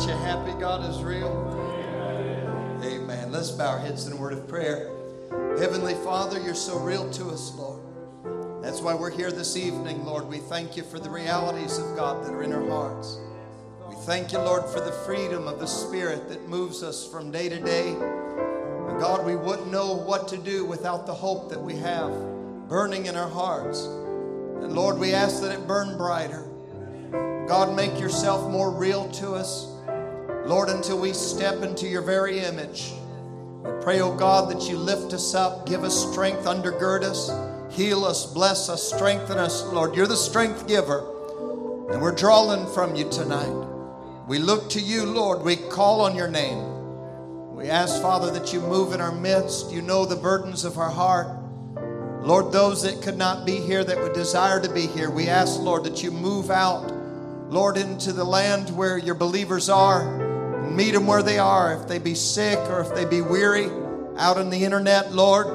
Aren't you happy God is real? Amen. Let's bow our heads in a word of prayer. Heavenly Father, you're so real to us, Lord. That's why we're here this evening, Lord. We thank you for the realities of God that are in our hearts. We thank you, Lord, for the freedom of the Spirit that moves us from day to day. And God, we wouldn't know what to do without the hope that we have burning in our hearts. And Lord, we ask that it burn brighter. God, make yourself more real to us. Lord, until we step into your very image. We pray, oh God, that you lift us up, give us strength, undergird us, heal us, bless us, strengthen us, Lord. You're the strength giver, and we're drawing from you tonight. We look to you, Lord. We call on your name. We ask, Father, that you move in our midst. You know the burdens of our heart. Lord, those that could not be here that would desire to be here, we ask, Lord, that you move out, Lord, into the land where your believers are meet them where they are. If they be sick or if they be weary out on the internet, Lord,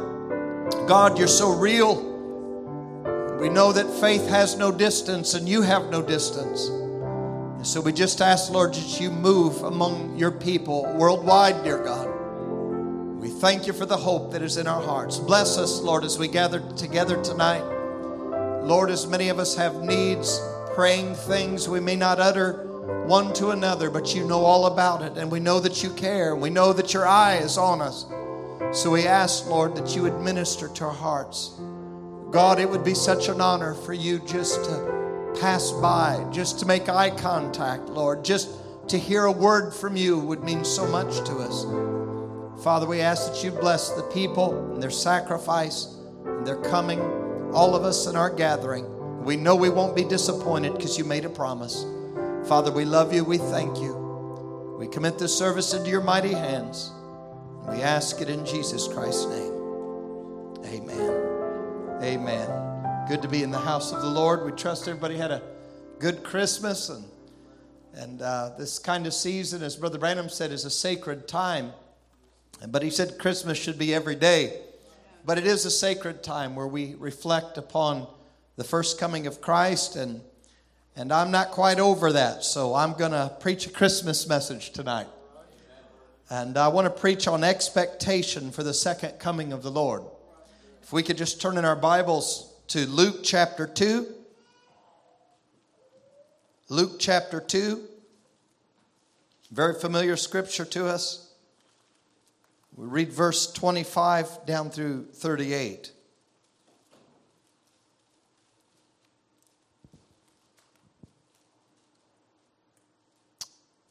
God, you're so real. We know that faith has no distance and you have no distance. So we just ask, Lord, that you move among your people worldwide, dear God. We thank you for the hope that is in our hearts. Bless us, Lord, as we gather together tonight. Lord, as many of us have needs, praying things we may not utter one to another, but you know all about it, and we know that you care. And We know that your eye is on us. So we ask, Lord, that you administer to our hearts. God, it would be such an honor for you just to pass by, just to make eye contact, Lord. Just to hear a word from you would mean so much to us. Father, we ask that you bless the people and their sacrifice and their coming, all of us in our gathering. We know we won't be disappointed because you made a promise. Father, we love you. We thank you. We commit this service into your mighty hands. We ask it in Jesus Christ's name. Amen. Amen. Good to be in the house of the Lord. We trust everybody had a good Christmas and and uh, this kind of season, as Brother Branham said, is a sacred time. But he said Christmas should be every day. But it is a sacred time where we reflect upon the first coming of Christ and and I'm not quite over that, so I'm going to preach a Christmas message tonight. And I want to preach on expectation for the second coming of the Lord. If we could just turn in our Bibles to Luke chapter 2. Luke chapter 2. Very familiar scripture to us. We read verse 25 down through 38.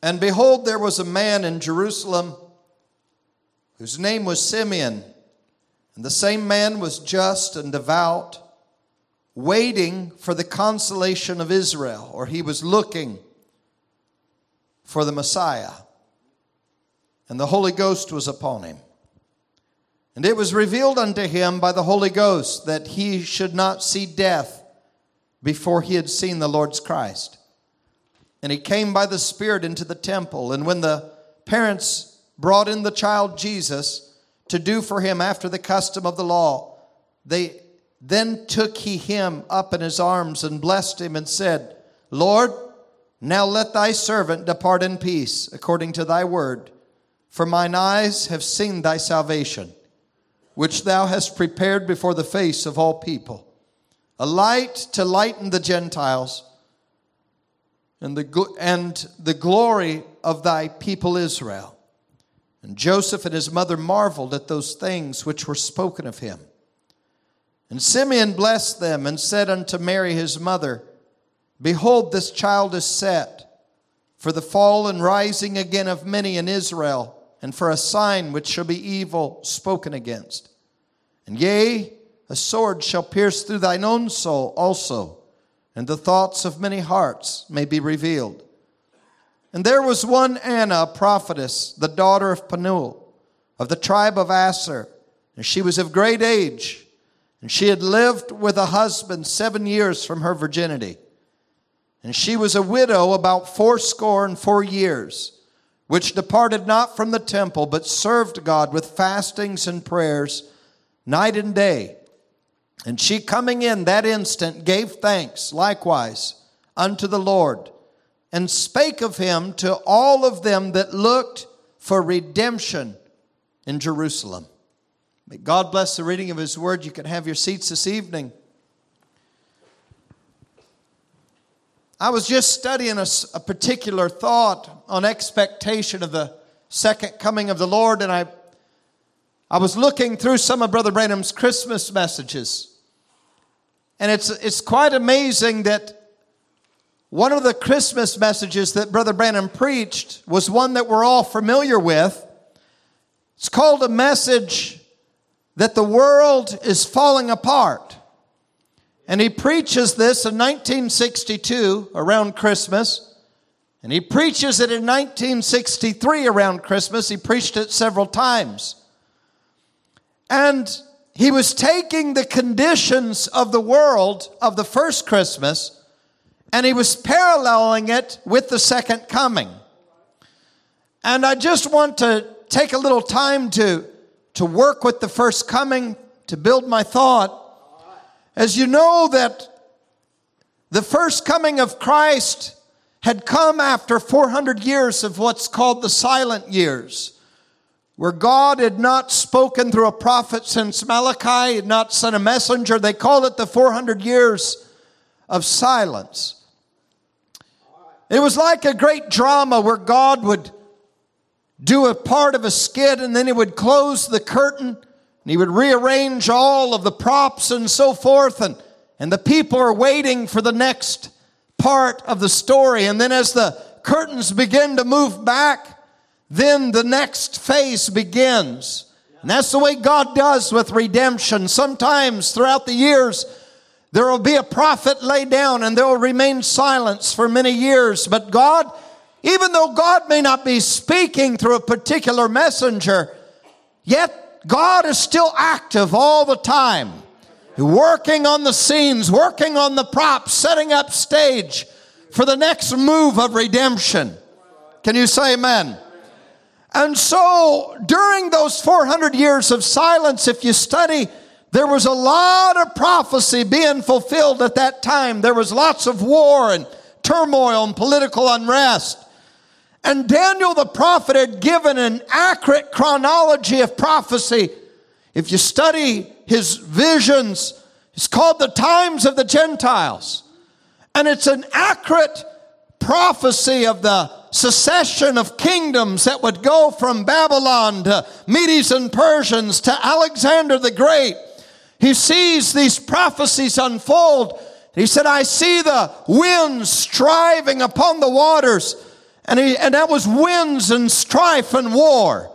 And behold, there was a man in Jerusalem whose name was Simeon. And the same man was just and devout, waiting for the consolation of Israel, or he was looking for the Messiah. And the Holy Ghost was upon him. And it was revealed unto him by the Holy Ghost that he should not see death before he had seen the Lord's Christ. And he came by the Spirit into the temple. And when the parents brought in the child Jesus to do for him after the custom of the law, they then took he him up in his arms and blessed him and said, Lord, now let thy servant depart in peace according to thy word. For mine eyes have seen thy salvation, which thou hast prepared before the face of all people, a light to lighten the Gentiles and the, and the glory of thy people Israel. And Joseph and his mother marveled at those things which were spoken of him. And Simeon blessed them and said unto Mary his mother, Behold, this child is set for the fall and rising again of many in Israel, and for a sign which shall be evil spoken against. And yea, a sword shall pierce through thine own soul also and the thoughts of many hearts may be revealed. And there was one Anna, a prophetess, the daughter of Penuel, of the tribe of Aser, and she was of great age, and she had lived with a husband seven years from her virginity. And she was a widow about fourscore and four years, which departed not from the temple, but served God with fastings and prayers night and day. And she coming in that instant gave thanks likewise unto the Lord and spake of him to all of them that looked for redemption in Jerusalem. May God bless the reading of his word. You can have your seats this evening. I was just studying a, a, particular thought on expectation of the second coming of the Lord, and I, I was looking through some of Brother Branham's Christmas messages. And it's, it's quite amazing that one of the Christmas messages that Brother Branham preached was one that we're all familiar with. It's called a message that the world is falling apart. And he preaches this in 1962 around Christmas. And he preaches it in 1963 around Christmas. He preached it several times. And he was taking the conditions of the world of the first Christmas and he was paralleling it with the second coming. And I just want to take a little time to, to work with the first coming, to build my thought. As you know, that the first coming of Christ had come after 400 years of what's called the silent years, where God had not spoken through a prophet since Malachi, had not sent a messenger. They called it the 400 years of silence. It was like a great drama where God would do a part of a skit and then he would close the curtain and he would rearrange all of the props and so forth and, and the people are waiting for the next part of the story and then as the curtains begin to move back then the next phase begins and that's the way god does with redemption sometimes throughout the years there will be a prophet laid down and there will remain silence for many years. But God, even though God may not be speaking through a particular messenger, yet God is still active all the time, working on the scenes, working on the props, setting up stage for the next move of redemption. Can you say amen? And so during those 400 years of silence, if you study there was a lot of prophecy being fulfilled at that time. There was lots of war and turmoil and political unrest. And Daniel the prophet had given an accurate chronology of prophecy. If you study his visions, it's called the times of the Gentiles. And it's an accurate prophecy of the succession of kingdoms that would go from Babylon to Medes and Persians to Alexander the Great he sees these prophecies unfold. He said, I see the winds striving upon the waters. And, he, and that was winds and strife and war.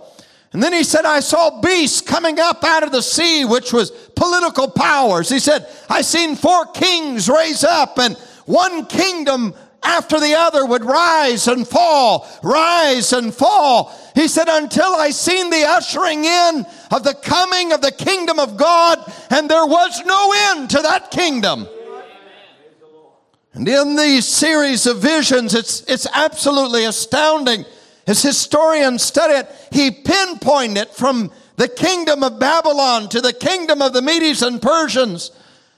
And then he said, I saw beasts coming up out of the sea, which was political powers. He said, I seen four kings raise up and one kingdom after the other would rise and fall, rise and fall. He said, until I seen the ushering in of the coming of the kingdom of God, and there was no end to that kingdom. And in these series of visions, it's, it's absolutely astounding. As historians study it, he pinpointed it from the kingdom of Babylon to the kingdom of the Medes and Persians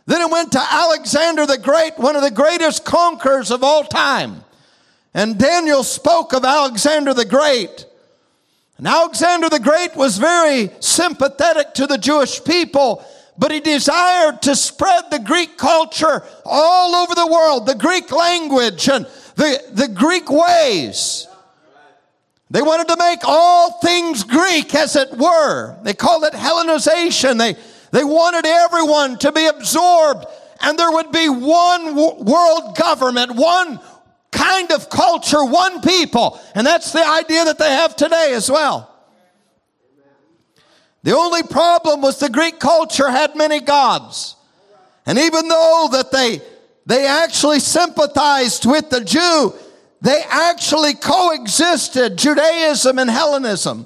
then it went to Alexander the Great, one of the greatest conquerors of all time. And Daniel spoke of Alexander the Great. And Alexander the Great was very sympathetic to the Jewish people, but he desired to spread the Greek culture all over the world, the Greek language and the, the Greek ways. They wanted to make all things Greek, as it were. They called it Hellenization. They, they wanted everyone to be absorbed and there would be one world government, one kind of culture, one people. And that's the idea that they have today as well. The only problem was the Greek culture had many gods. And even though that they they actually sympathized with the Jew, they actually coexisted Judaism and Hellenism.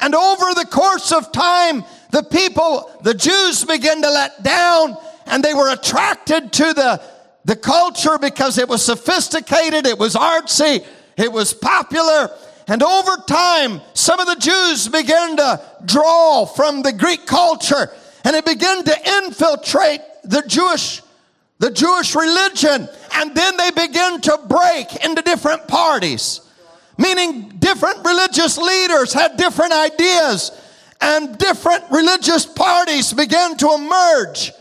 And over the course of time, the people, the Jews began to let down and they were attracted to the, the culture because it was sophisticated, it was artsy, it was popular. And over time, some of the Jews began to draw from the Greek culture and it began to infiltrate the Jewish the Jewish religion And then they begin to break into different parties, meaning different religious leaders had different ideas, and different religious parties began to emerge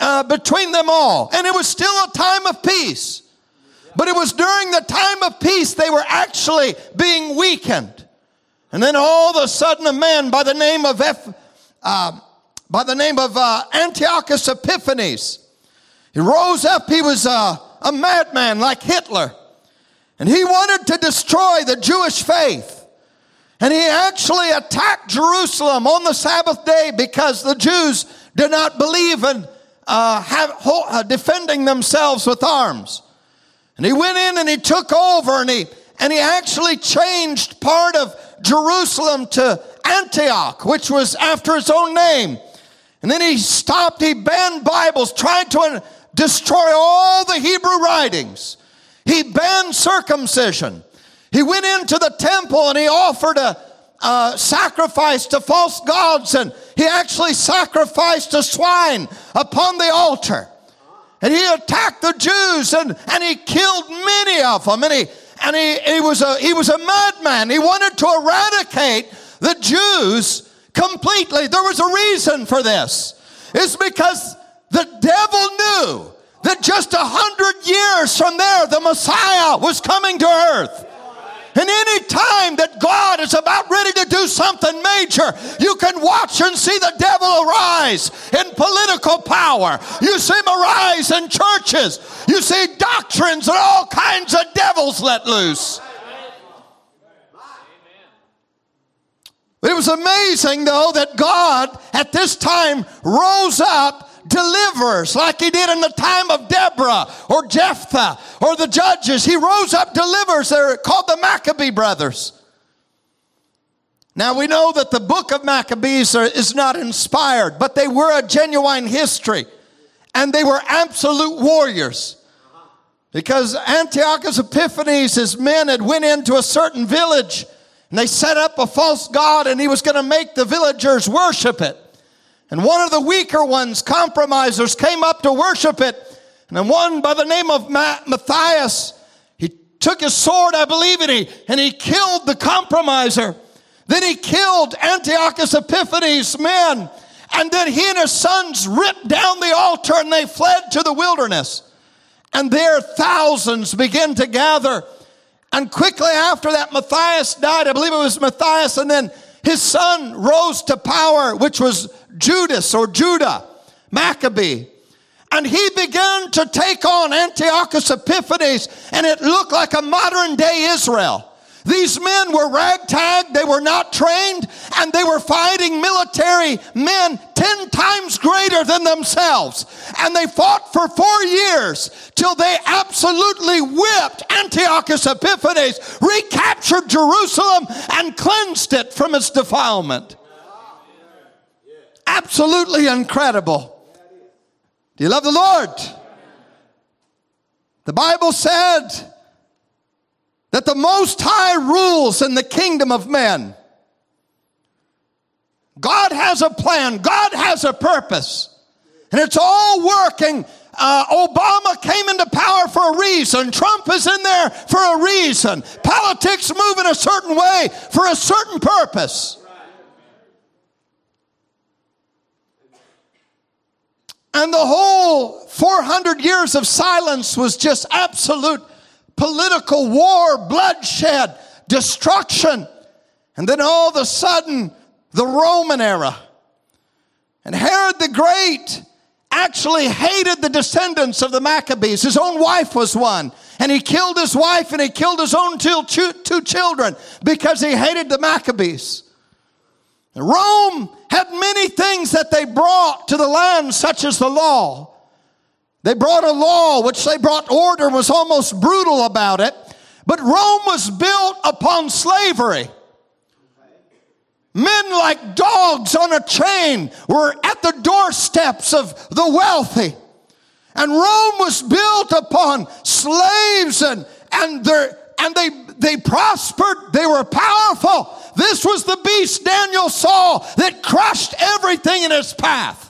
uh, between them all. And it was still a time of peace. But it was during the time of peace they were actually being weakened. And then all of a sudden, a man by the name of F, uh, by the name of uh, Antiochus Epiphanes, he rose up. He was uh, a madman like Hitler, and he wanted to destroy the Jewish faith. And he actually attacked Jerusalem on the Sabbath day because the Jews did not believe in uh, have, uh, defending themselves with arms. And he went in and he took over and he, and he actually changed part of Jerusalem to Antioch, which was after his own name. And then he stopped, he banned Bibles, tried to destroy all the Hebrew writings. He banned circumcision. He went into the temple and he offered a, sacrifice to false gods, and he actually sacrificed a swine upon the altar and he attacked the Jews and, and he killed many of them. And he, and he, he, was a, he was a madman. He wanted to eradicate the Jews completely. There was a reason for this. It's because the devil knew that just a hundred years from there, the Messiah was coming to earth. And any time that God is about ready to do something major, you can watch and see the devil arise in political power. You see him arise in churches. You see doctrines and all kinds of devils let loose. It was amazing, though, that God at this time rose up deliverers like he did in the time of Deborah or Jephthah or the judges. He rose up deliverers. They're called the Maccabee brothers. Now we know that the book of Maccabees are, is not inspired, but they were a genuine history and they were absolute warriors. Because Antiochus Epiphanes, his men had went into a certain village and they set up a false god and he was going to make the villagers worship it. And one of the weaker ones, compromisers, came up to worship it. And then one by the name of Matthias, he took his sword, I believe, and he, and he killed the compromiser. Then he killed Antiochus Epiphanes' men. And then he and his sons ripped down the altar and they fled to the wilderness. And there thousands began to gather. And quickly after that, Matthias died. I believe it was Matthias. And then his son rose to power, which was Judas or Judah, Maccabee. And he began to take on Antiochus Epiphanes, and it looked like a modern day Israel. These men were ragtag, they were not trained, and they were fighting military men 10 times greater than themselves. And they fought for four years till they absolutely whipped Antiochus Epiphanes, recaptured Jerusalem, and cleansed it from its defilement. Absolutely incredible. Do you love the Lord? The Bible said, that the Most High rules in the kingdom of men. God has a plan, God has a purpose, and it's all working. Uh, Obama came into power for a reason. Trump is in there for a reason. Politics move in a certain way for a certain purpose. And the whole 400 years of silence was just absolute political war, bloodshed, destruction. And then all of a sudden, the Roman era. And Herod the Great actually hated the descendants of the Maccabees. His own wife was one. And he killed his wife and he killed his own two, two children because he hated the Maccabees. Rome had many things that they brought to the land, such as the law. They brought a law, which they brought order, was almost brutal about it. But Rome was built upon slavery. Men like dogs on a chain were at the doorsteps of the wealthy. And Rome was built upon slaves and, and, their, and they, they prospered. They were powerful. This was the beast Daniel saw that crushed everything in its path.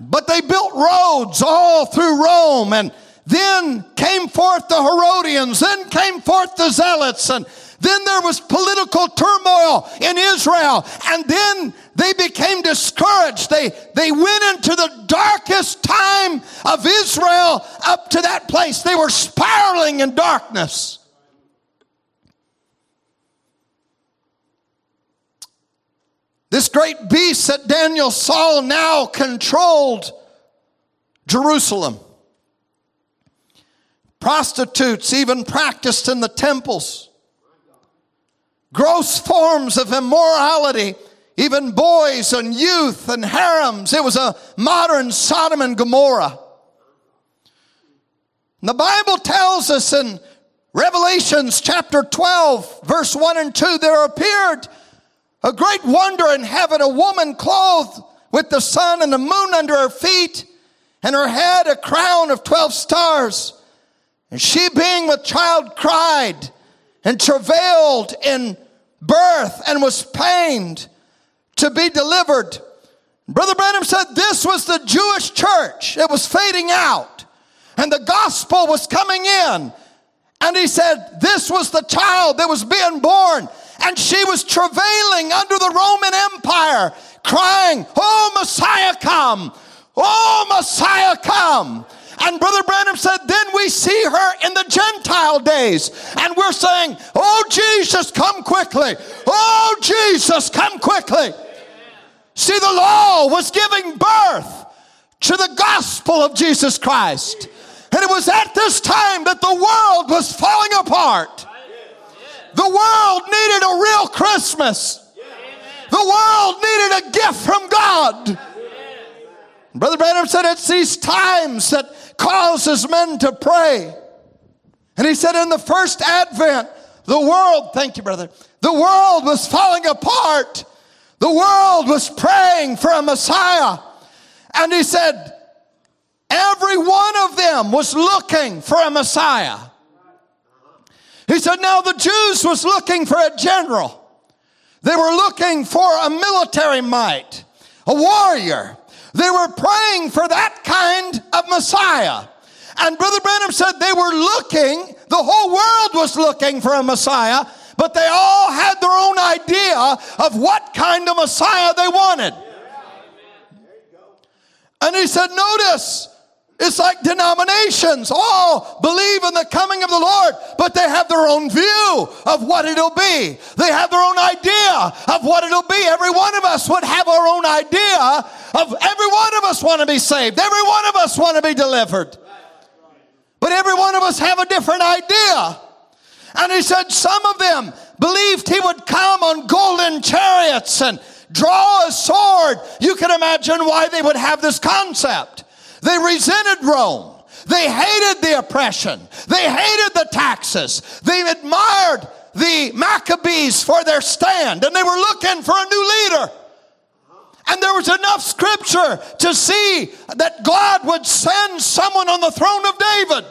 But they built roads all through Rome and then came forth the Herodians, then came forth the Zealots, and then there was political turmoil in Israel, and then they became discouraged. They, they went into the darkest time of Israel up to that place. They were spiraling in darkness. This great beast that Daniel saw now controlled Jerusalem. Prostitutes even practiced in the temples. Gross forms of immorality, even boys and youth and harems. It was a modern Sodom and Gomorrah. The Bible tells us in Revelations chapter 12, verse 1 and 2, there appeared a great wonder in heaven, a woman clothed with the sun and the moon under her feet, and her head a crown of 12 stars. And she, being with child, cried and travailed in birth and was pained to be delivered. Brother Branham said this was the Jewish church. It was fading out, and the gospel was coming in. And he said, This was the child that was being born and she was travailing under the Roman Empire, crying, Oh, Messiah, come! Oh, Messiah, come! And Brother Branham said, then we see her in the Gentile days. And we're saying, Oh, Jesus, come quickly. Oh, Jesus, come quickly. See, the law was giving birth to the gospel of Jesus Christ. And it was at this time that the world was falling apart. The world needed a real Christmas. The world needed a gift from God. Brother Branham said it's these times that causes men to pray. And he said in the first advent, the world, thank you, brother, the world was falling apart. The world was praying for a Messiah. And he said, every one of them was looking for a Messiah. He said, now the Jews was looking for a general. They were looking for a military might, a warrior. They were praying for that kind of Messiah. And Brother Branham said they were looking, the whole world was looking for a Messiah, but they all had their own idea of what kind of Messiah they wanted. And he said, Notice, it's like denominations all believe in the coming of the Lord, but they have their own view of what it'll be. They have their own idea of what it'll be. Every one of us would have our own idea of every one of us want to be saved. Every one of us want to be delivered. But every one of us have a different idea. And he said some of them believed he would come on golden chariots and draw a sword. You can imagine why they would have this concept. They resented Rome. They hated the oppression. They hated the taxes. They admired the Maccabees for their stand and they were looking for a new leader. And there was enough scripture to see that God would send someone on the throne of David.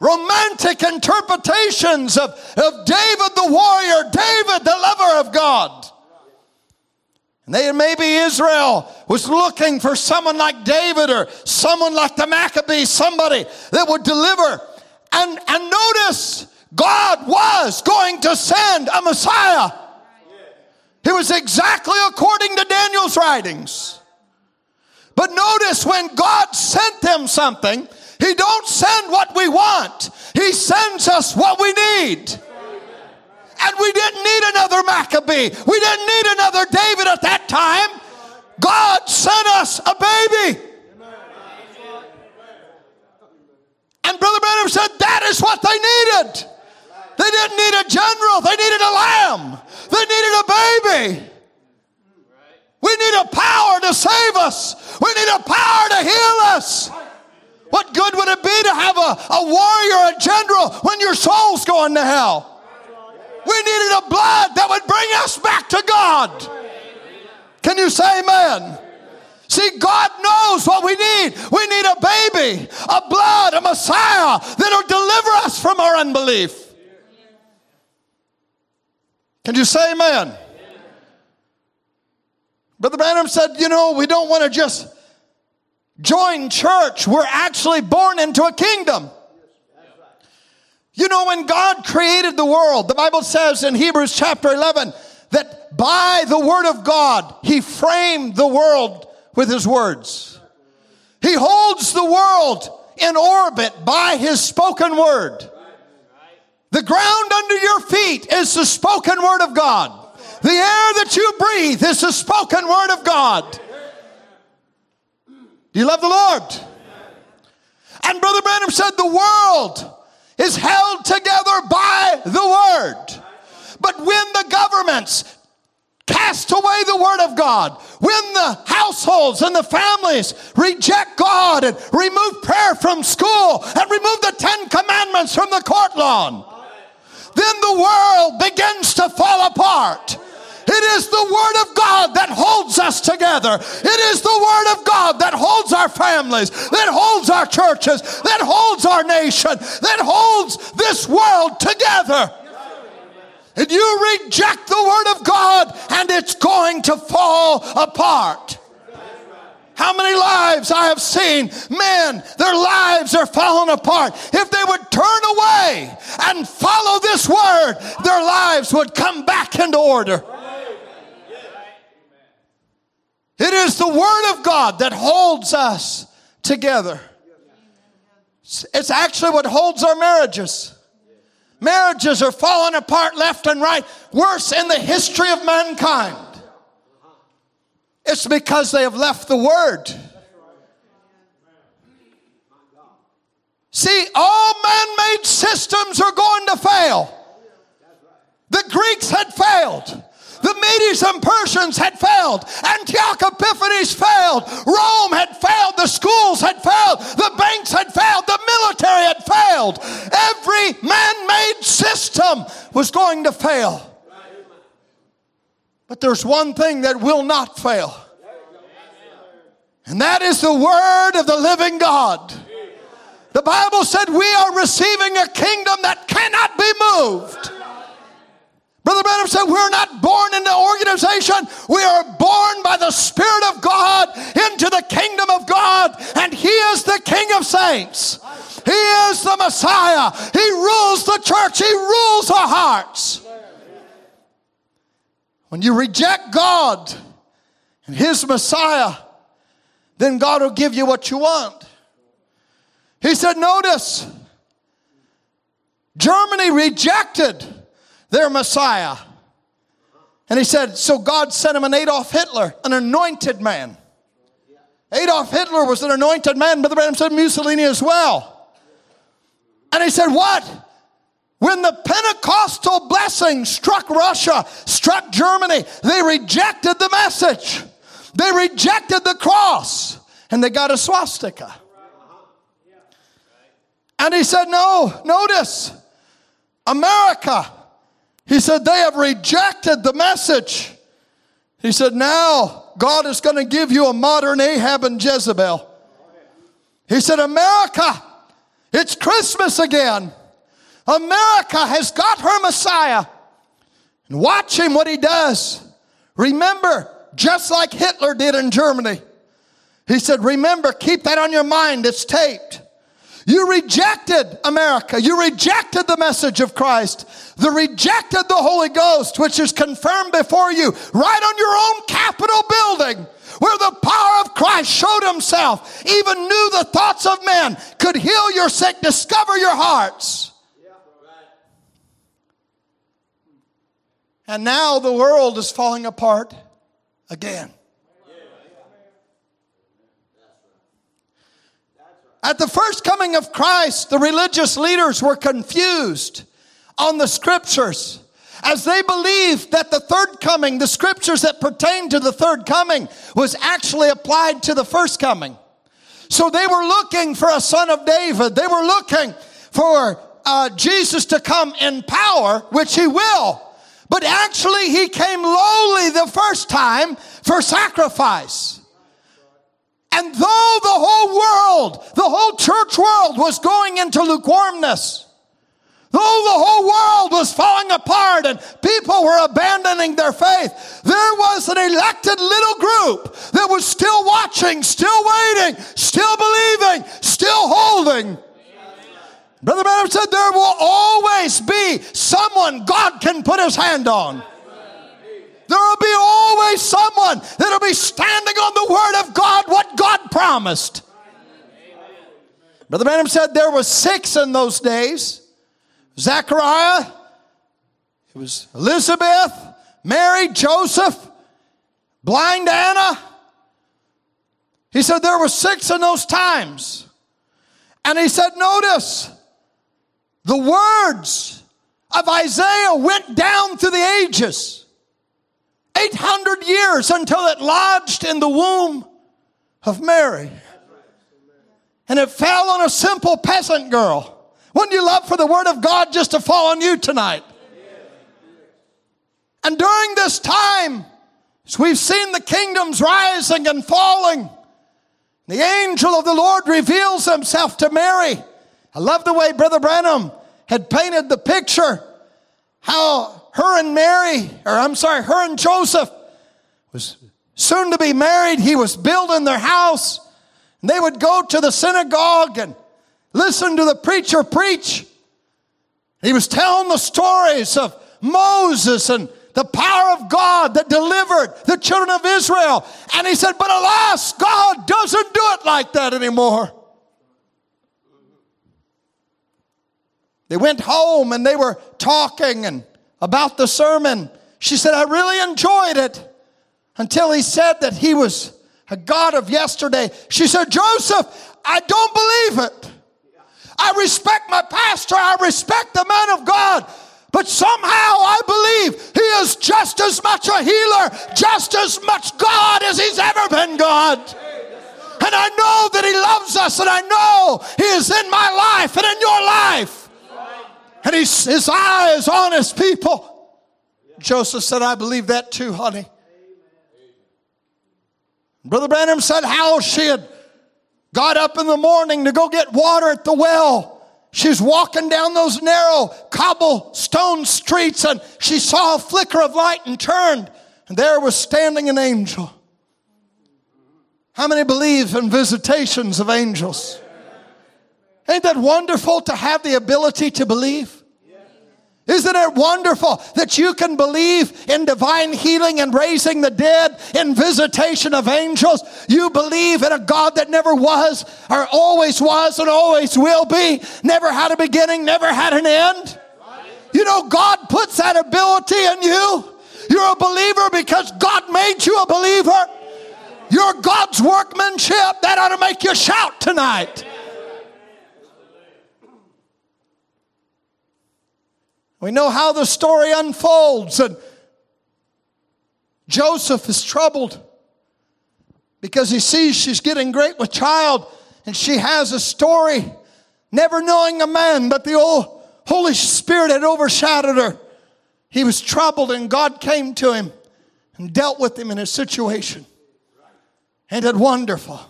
Romantic interpretations of, of David the warrior, David the lover of God. And they, maybe Israel was looking for someone like David or someone like the Maccabees, somebody that would deliver. And, and notice, God was going to send a Messiah. It was exactly according to Daniel's writings. But notice when God sent them something, He don't send what we want. He sends us what we need. And we didn't need another Maccabee. We didn't need another David at that time. God sent us a baby. And Brother Branham said that is what they needed. They didn't need a general, they needed a lamb, they needed a baby. We need a power to save us, we need a power to heal us. What good would it be to have a, a warrior, a general, when your soul's going to hell? We needed a blood that would bring us back to God. Can you say amen? See, God knows what we need. We need a baby, a blood, a Messiah that'll deliver us from our unbelief. Can you say amen? Brother Branham said, you know, we don't want to just join church, we're actually born into a kingdom. You know, when God created the world, the Bible says in Hebrews chapter 11 that by the word of God, He framed the world with His words. He holds the world in orbit by His spoken word. The ground under your feet is the spoken word of God. The air that you breathe is the spoken word of God. Do you love the Lord? And Brother Branham said the world is held together by the word. But when the governments cast away the word of God, when the households and the families reject God and remove prayer from school and remove the Ten Commandments from the court lawn, then the world begins to fall apart. It is the Word of God that holds us together. It is the Word of God that holds our families, that holds our churches, that holds our nation, that holds this world together. And you reject the Word of God, and it's going to fall apart. How many lives I have seen, men, their lives are falling apart. If they would turn away and follow this word, their lives would come back into order. It is the Word of God that holds us together. It's actually what holds our marriages. Marriages are falling apart left and right, worse in the history of mankind. It's because they have left the Word. See, all man made systems are going to fail. The Greeks had failed. The Medes and Persians had failed. Antioch Epiphanes failed. Rome had failed. The schools had failed. The banks had failed. The military had failed. Every man made system was going to fail. But there's one thing that will not fail. And that is the word of the living God. The Bible said we are receiving a kingdom that cannot be moved. Brother Branham said, We're not born into organization. We are born by the Spirit of God into the kingdom of God, and He is the King of saints. He is the Messiah. He rules the church, He rules our hearts. When you reject God and His Messiah, then God will give you what you want. He said, Notice, Germany rejected their Messiah. And he said, So God sent him an Adolf Hitler, an anointed man. Adolf Hitler was an anointed man, but the Branham said Mussolini as well. And he said, What? When the Pentecostal blessing struck Russia, struck Germany, they rejected the message. They rejected the cross and they got a swastika. And he said, No, notice, America he said, They have rejected the message. He said, Now God is going to give you a modern Ahab and Jezebel. He said, America, it's Christmas again. America has got her Messiah. And watch him what he does. Remember, just like Hitler did in Germany. He said, Remember, keep that on your mind. It's taped. You rejected America. You rejected the message of Christ. The rejected the Holy Ghost, which is confirmed before you right on your own Capitol building where the power of Christ showed himself, even knew the thoughts of men, could heal your sick, discover your hearts. And now the world is falling apart again. At the first coming of Christ, the religious leaders were confused on the scriptures as they believed that the third coming, the scriptures that pertain to the third coming, was actually applied to the first coming. So they were looking for a son of David. They were looking for uh, Jesus to come in power, which he will. But actually, he came lowly the first time for sacrifice. And though the whole world, the whole church world was going into lukewarmness, Though the whole world was falling apart and people were abandoning their faith, there was an elected little group that was still watching, still waiting, still believing, still holding. Brother Branham said there will always be someone God can put his hand on. There will be always someone that'll be standing on the word of God, what God promised. Brother Branham said there were six in those days. Zechariah, it was Elizabeth, Mary, Joseph, blind Anna. He said there were six in those times. And he said, notice, the words of Isaiah went down through the ages. 800 years until it lodged in the womb of Mary. And it fell on a simple peasant girl. Wouldn't you love for the word of God just to fall on you tonight? And during this time, as we've seen the kingdoms rising and falling, the angel of the Lord reveals himself to Mary. I love the way Brother Branham had painted the picture how her and Mary, or I'm sorry, her and Joseph was soon to be married. He was building their house. And they would go to the synagogue and listen to the preacher preach. He was telling the stories of Moses and the power of God that delivered the children of Israel. And he said, But alas, God doesn't do it like that anymore. They went home and they were talking and about the sermon. She said, I really enjoyed it until he said that he was a God of yesterday. She said, Joseph, I don't believe it. I respect my pastor, I respect the man of God. But somehow I believe he is just as much a healer, just as much God as he's ever been God. And I know that he loves us, and I know he is in my life and in your life. And he's, his eyes on his people. Joseph said, I believe that too, honey. Brother Branham said how she had got up in the morning to go get water at the well. She's walking down those narrow cobblestone streets and she saw a flicker of light and turned, and there was standing an angel. How many believe in visitations of angels? Ain't that wonderful to have the ability to believe? Isn't it wonderful that you can believe in divine healing and raising the dead, in visitation of angels? You believe in a God that never was, or always was, and always will be, never had a beginning, never had an end? You know, God puts that ability in you. You're a believer because God made you a believer. You're God's workmanship. That ought to make you shout tonight. We know how the story unfolds, and Joseph is troubled because he sees she's getting great with child, and she has a story, never knowing a man, but the old Holy Spirit had overshadowed her. He was troubled, and God came to him and dealt with him in his situation. And it wonderful?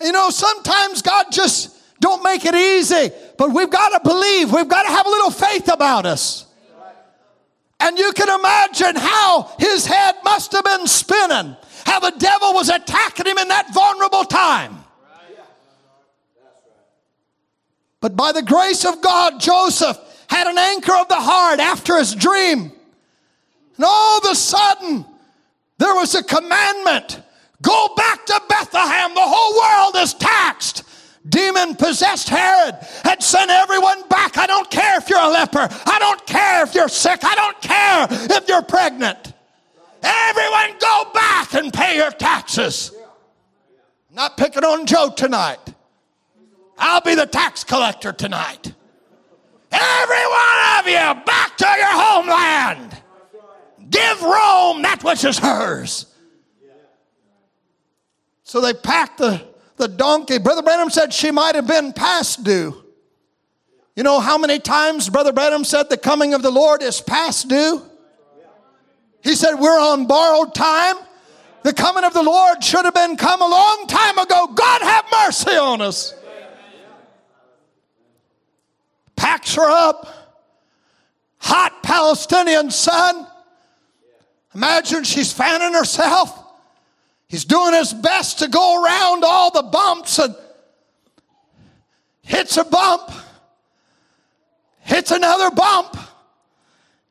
You know, sometimes God just don't make it easy, but we've got to believe. We've got to have a little faith about us. And you can imagine how his head must have been spinning, how the devil was attacking him in that vulnerable time. But by the grace of God, Joseph had an anchor of the heart after his dream. And all of a sudden, there was a commandment go back to Bethlehem. The whole world is taxed demon possessed Herod had sent everyone back. I don't care if you're a leper. I don't care if you're sick. I don't care if you're pregnant. Everyone go back and pay your taxes. Not picking on Joe tonight. I'll be the tax collector tonight. Every one of you back to your homeland. Give Rome that which is hers. So they packed the the donkey. Brother Branham said she might have been past due. You know how many times Brother Branham said the coming of the Lord is past due? He said we're on borrowed time. The coming of the Lord should have been come a long time ago. God have mercy on us. Packs her up. Hot Palestinian sun. Imagine she's fanning herself. He's doing his best to go around all the bumps and hits a bump, hits another bump.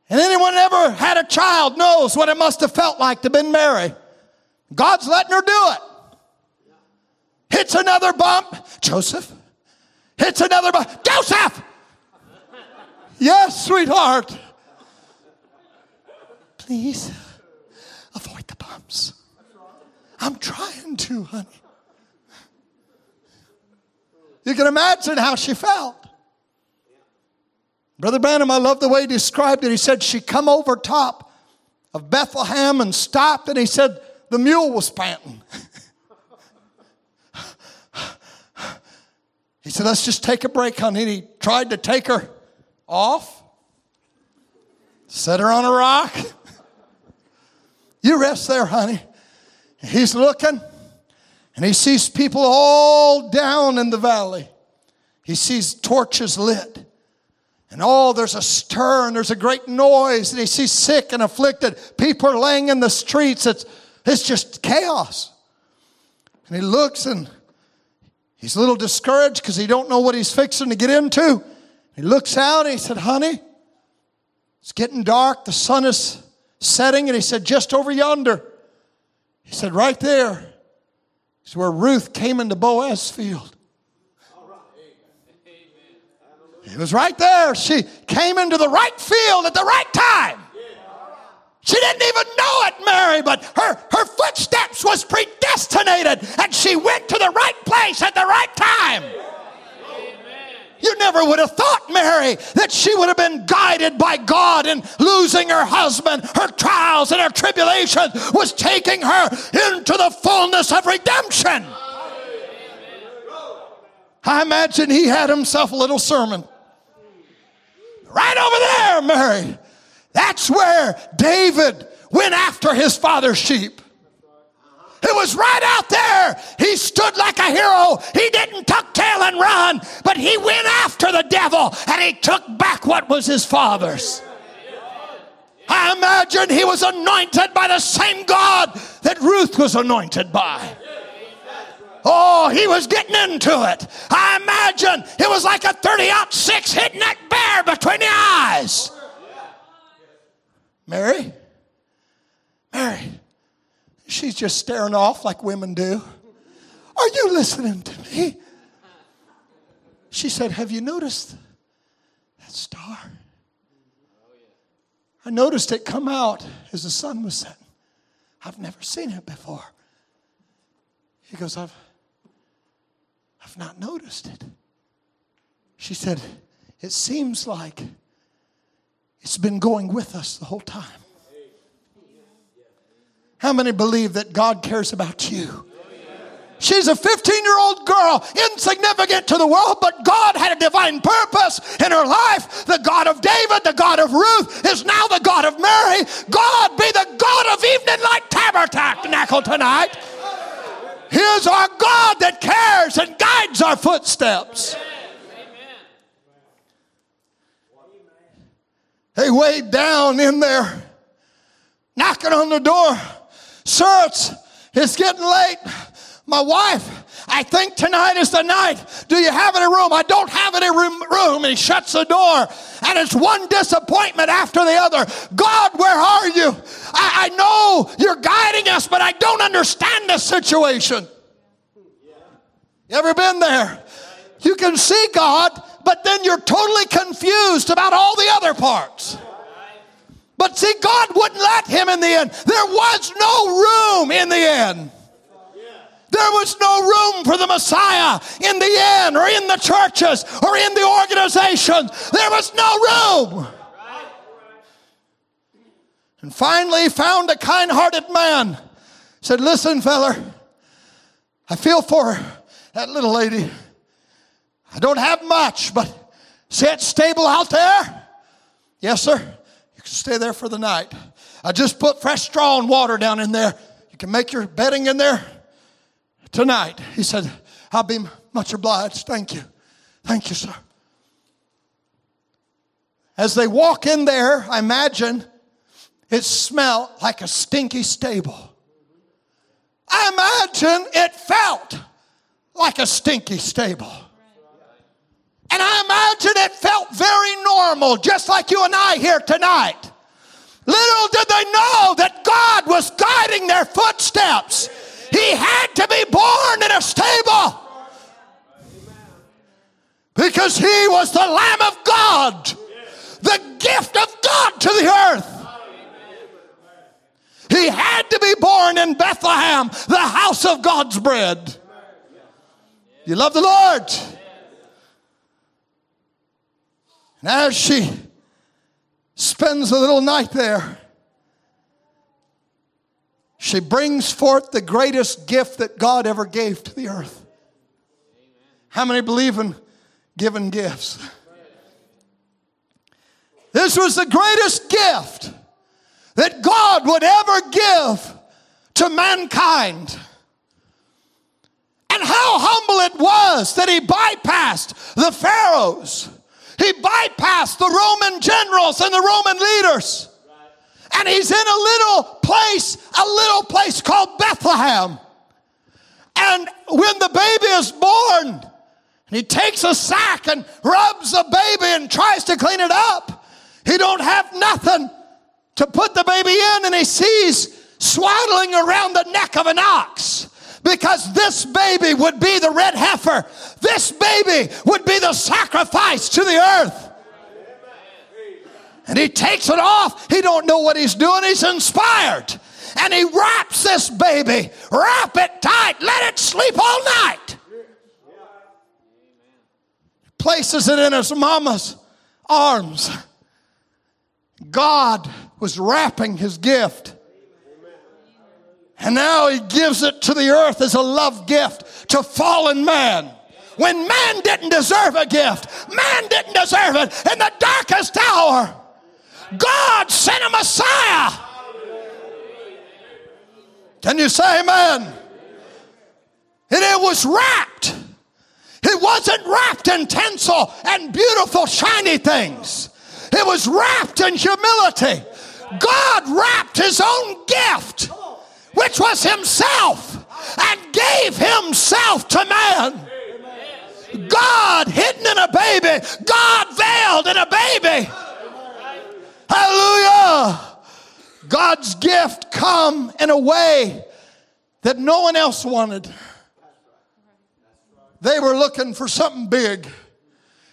And anyone ever had a child knows what it must have felt like to been Mary. God's letting her do it. Hits another bump. Joseph. Hits another bump. Joseph! Yes, sweetheart. Please. I'm trying to, honey. You can imagine how she felt. Brother Branham, I love the way he described it. He said she come over top of Bethlehem and stopped, and he said the mule was panting. he said, let's just take a break, honey. And he tried to take her off, set her on a rock. you rest there, honey. He's looking, and he sees people all down in the valley. He sees torches lit. And oh, there's a stir and there's a great noise, and he sees sick and afflicted. People are laying in the streets. It's, it's just chaos. And he looks and he's a little discouraged because he don't know what he's fixing to get into. He looks out and he said, Honey, it's getting dark. The sun is setting. And he said, Just over yonder. He said, Right there is where Ruth came into Boaz's field. It was right there. She came into the right field at the right time. She didn't even know it, Mary, but her, her footsteps was predestinated and she went to the right place at the right time. You never would have thought, Mary, that she would have been guided by God in losing her husband. Her trials and her tribulations was taking her into the fullness of redemption. I imagine he had himself a little sermon. Right over there, Mary. That's where David went after his father's sheep. It was right out there. He stood like a hero. He didn't tuck tail and run, but he went after the devil and he took back what was his father's. I imagine he was anointed by the same God that Ruth was anointed by. Oh, he was getting into it. I imagine it was like a 30 out six hitting that bear between the eyes. Mary, Mary, she's just staring off like women do. Are you listening to me? She said, Have you noticed that star? I noticed it come out as the sun was setting. I've never seen it before. He goes, I've I've not noticed it. She said, It seems like it's been going with us the whole time. How many believe that God cares about you? She's a 15 year old girl, insignificant to the world, but God had a divine purpose in her life. The God of David, the God of Ruth, is now the God of Mary. God be the God of evening light tabernacle tonight. Here's our God that cares and guides our footsteps. They weighed down in there, knocking on the door. Sir, it's, getting late. My wife, I think tonight is the night. Do you have any room? I don't have any room. room. And he shuts the door. And it's one disappointment after the other. God, where are you? I, I know you're guiding us, but I don't understand this situation. You ever been there? You can see God, but then you're totally confused about all the other parts. But see, God wouldn't let him in the end. There was no room in the end. There was no room for the Messiah in the end, or in the churches, or in the organizations. There was no room. And finally, found a kind hearted man. Said, Listen, feller, I feel for that little lady. I don't have much, but see that stable out there? Yes, sir. You can stay there for the night. I just put fresh straw and water down in there. You can make your bedding in there tonight. He said, I'll be much obliged. Thank you. Thank you, sir. As they walk in there, I imagine it smelled like a stinky stable. I imagine it felt like a stinky stable. And I imagine it felt very normal, just like you and I here tonight. Little did they know that God was guiding their footsteps. He had to be born in a stable because he was the Lamb of God, the gift of God to the earth. He had to be born in Bethlehem, the house of God's bread. You love the Lord. And as she spends a little night there, she brings forth the greatest gift that God ever gave to the earth. How many believe in giving gifts? This was the greatest gift that God would ever give to mankind. And how humble it was that he bypassed the pharaohs he bypassed the Roman generals and the Roman leaders. And he's in a little place, a little place called Bethlehem. And when the baby is born, and he takes a sack and rubs the baby and tries to clean it up, he don't have nothing to put the baby in, and he sees swaddling around the neck of an ox because this baby would be the red heifer. This baby would be the sacrifice to the earth. And he takes it off. He don't know what he's doing. He's inspired. And he wraps this baby. Wrap it tight. Let it sleep all night. Places it in his mama's arms. God was wrapping his gift and now he gives it to the earth as a love gift to fallen man. When man didn't deserve a gift, man didn't deserve it in the darkest hour. God sent a Messiah. Can you say amen? And it was wrapped. It wasn't wrapped in tinsel and beautiful, shiny things. It was wrapped in humility. God wrapped his own gift was himself, and gave himself to man. God hidden in a baby, God veiled in a baby. Hallelujah. God's gift come in a way that no one else wanted. They were looking for something big.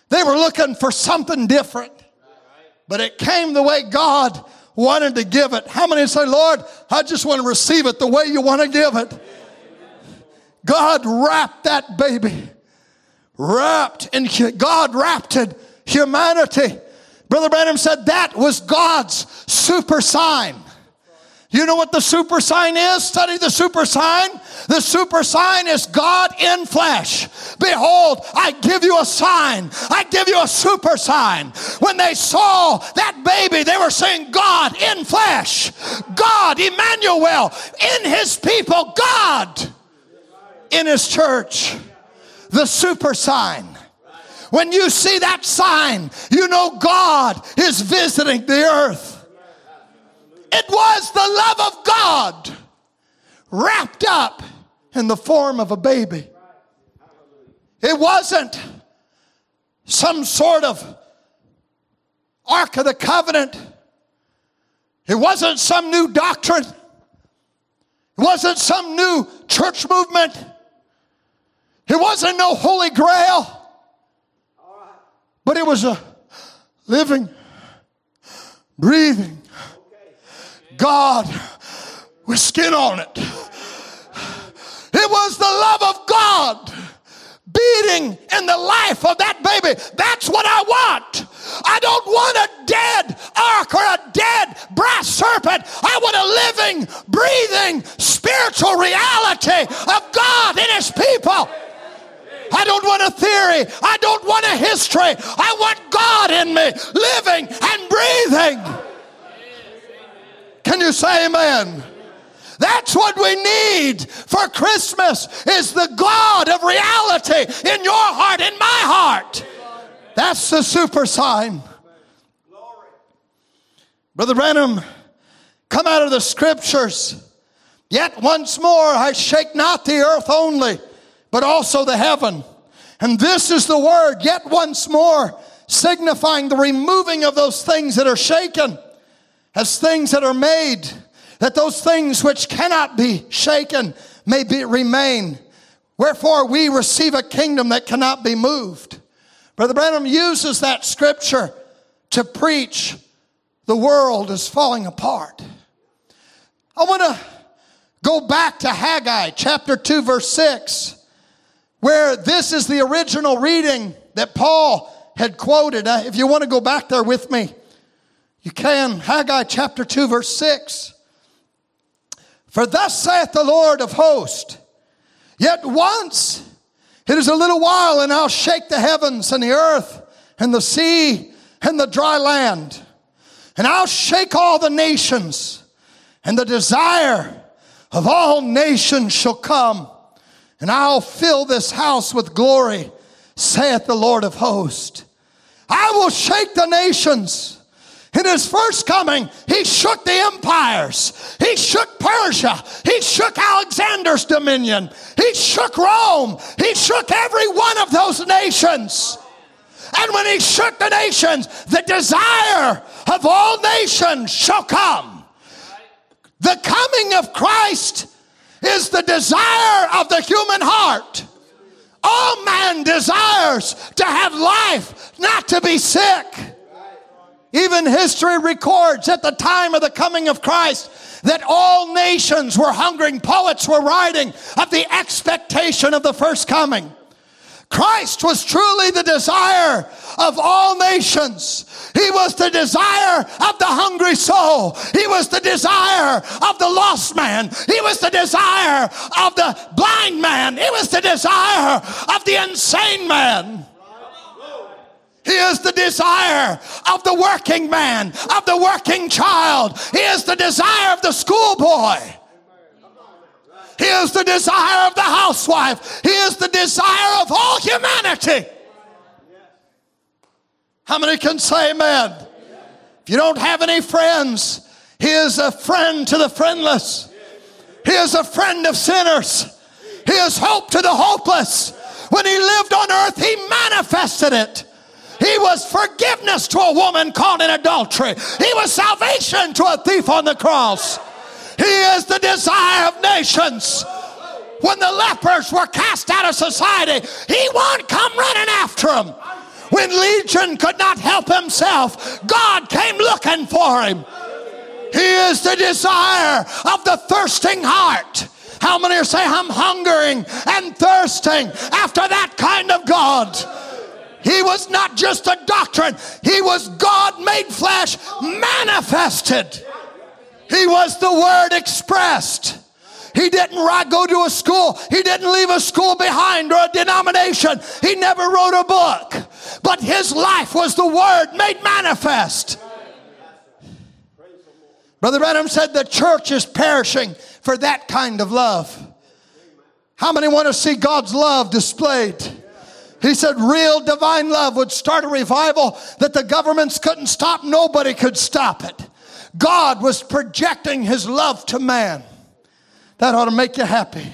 They were looking for something different. But it came the way God wanted to give it. How many say, Lord, I just want to receive it the way you want to give it? God wrapped that baby. Wrapped in God wrapped in humanity. Brother Branham said that was God's super sign. You know what the super sign is? Study the super sign. The super sign is God in flesh. Behold, I give you a sign. I give you a super sign. When they saw that baby, they were saying, God in flesh. God, Emmanuel, in his people, God in his church. The super sign. When you see that sign, you know God is visiting the earth. It was the love of God wrapped up in the form of a baby. It wasn't some sort of Ark of the Covenant. It wasn't some new doctrine. It wasn't some new church movement. It wasn't no holy grail. But it was a living, breathing, God with skin on it. It was the love of God beating in the life of that baby. That's what I want. I don't want a dead ark or a dead brass serpent. I want a living, breathing, spiritual reality of God in His people. I don't want a theory. I don't want a history. I want God in me, living and breathing. Can you say amen? That's what we need for Christmas is the God of reality in your heart, in my heart. That's the super sign. Brother Branham, come out of the scriptures. Yet once more I shake not the earth only, but also the heaven. And this is the word, yet once more, signifying the removing of those things that are shaken as things that are made, that those things which cannot be shaken may be, remain. Wherefore we receive a kingdom that cannot be moved. Brother Branham uses that scripture to preach the world is falling apart. I want to go back to Haggai chapter 2, verse 6, where this is the original reading that Paul had quoted. If you want to go back there with me, you can. Haggai chapter 2, verse 6. For thus saith the Lord of hosts, yet once it is a little while, and I'll shake the heavens and the earth and the sea and the dry land and I'll shake all the nations, and the desire of all nations shall come, and I'll fill this house with glory, saith the Lord of hosts. I will shake the nations. In his first coming, he shook the empires. He shook Persia. He shook Alexander's dominion. He shook Rome. He shook every one of those nations. And when he shook the nations, the desire of all nations shall come. The coming of Christ is the desire of the human heart. All man desires to have life, not to be sick. Even history records at the time of the coming of Christ that all nations were hungering. Poets were writing of the expectation of the first coming. Christ was truly the desire of all nations. He was the desire of the hungry soul. He was the desire of the lost man. He was the desire of the blind man. He was the desire of the insane man. He is the desire of the working man, of the working child. He is the desire of the schoolboy. He is the desire of the housewife. He is the desire of all humanity. How many can say amen? If you don't have any friends, He is a friend to the friendless. He is a friend of sinners. He is hope to the hopeless. When He lived on earth, He manifested it. He was forgiveness to a woman caught in adultery. He was salvation to a thief on the cross. He is the desire of nations. When the lepers were cast out of society, he won't come running after them. When Legion could not help himself, God came looking for him. He is the desire of the thirsting heart. How many are saying, I'm hungering and thirsting after that kind of God? He was not just a doctrine, He was God made flesh, manifested. He was the Word expressed. He didn't go to a school. He didn't leave a school behind or a denomination. He never wrote a book. But his life was the Word made manifest. Brother Branham said the church is perishing for that kind of love. How many want to see God's love displayed? He said real divine love would start a revival that the governments couldn't stop, nobody could stop it. God was projecting his love to man. That ought to make you happy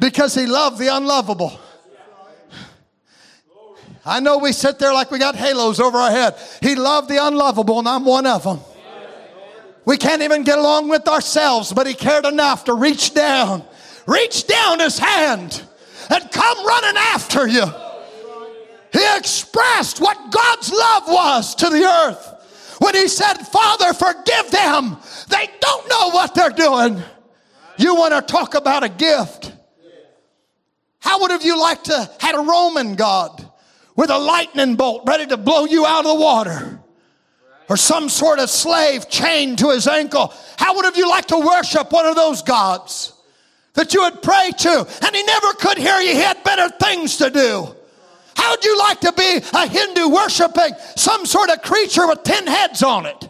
because he loved the unlovable. I know we sit there like we got halos over our head. He loved the unlovable, and I'm one of them. We can't even get along with ourselves, but he cared enough to reach down, reach down his hand, and come running after you. He expressed what God's love was to the earth when he said, Father, forgive them. They don't know what they're doing. You want to talk about a gift. How would have you liked to had a Roman God with a lightning bolt ready to blow you out of the water? Or some sort of slave chained to his ankle. How would have you liked to worship one of those gods that you would pray to and he never could hear you? He had better things to do. How'd you like to be a Hindu worshiping some sort of creature with 10 heads on it?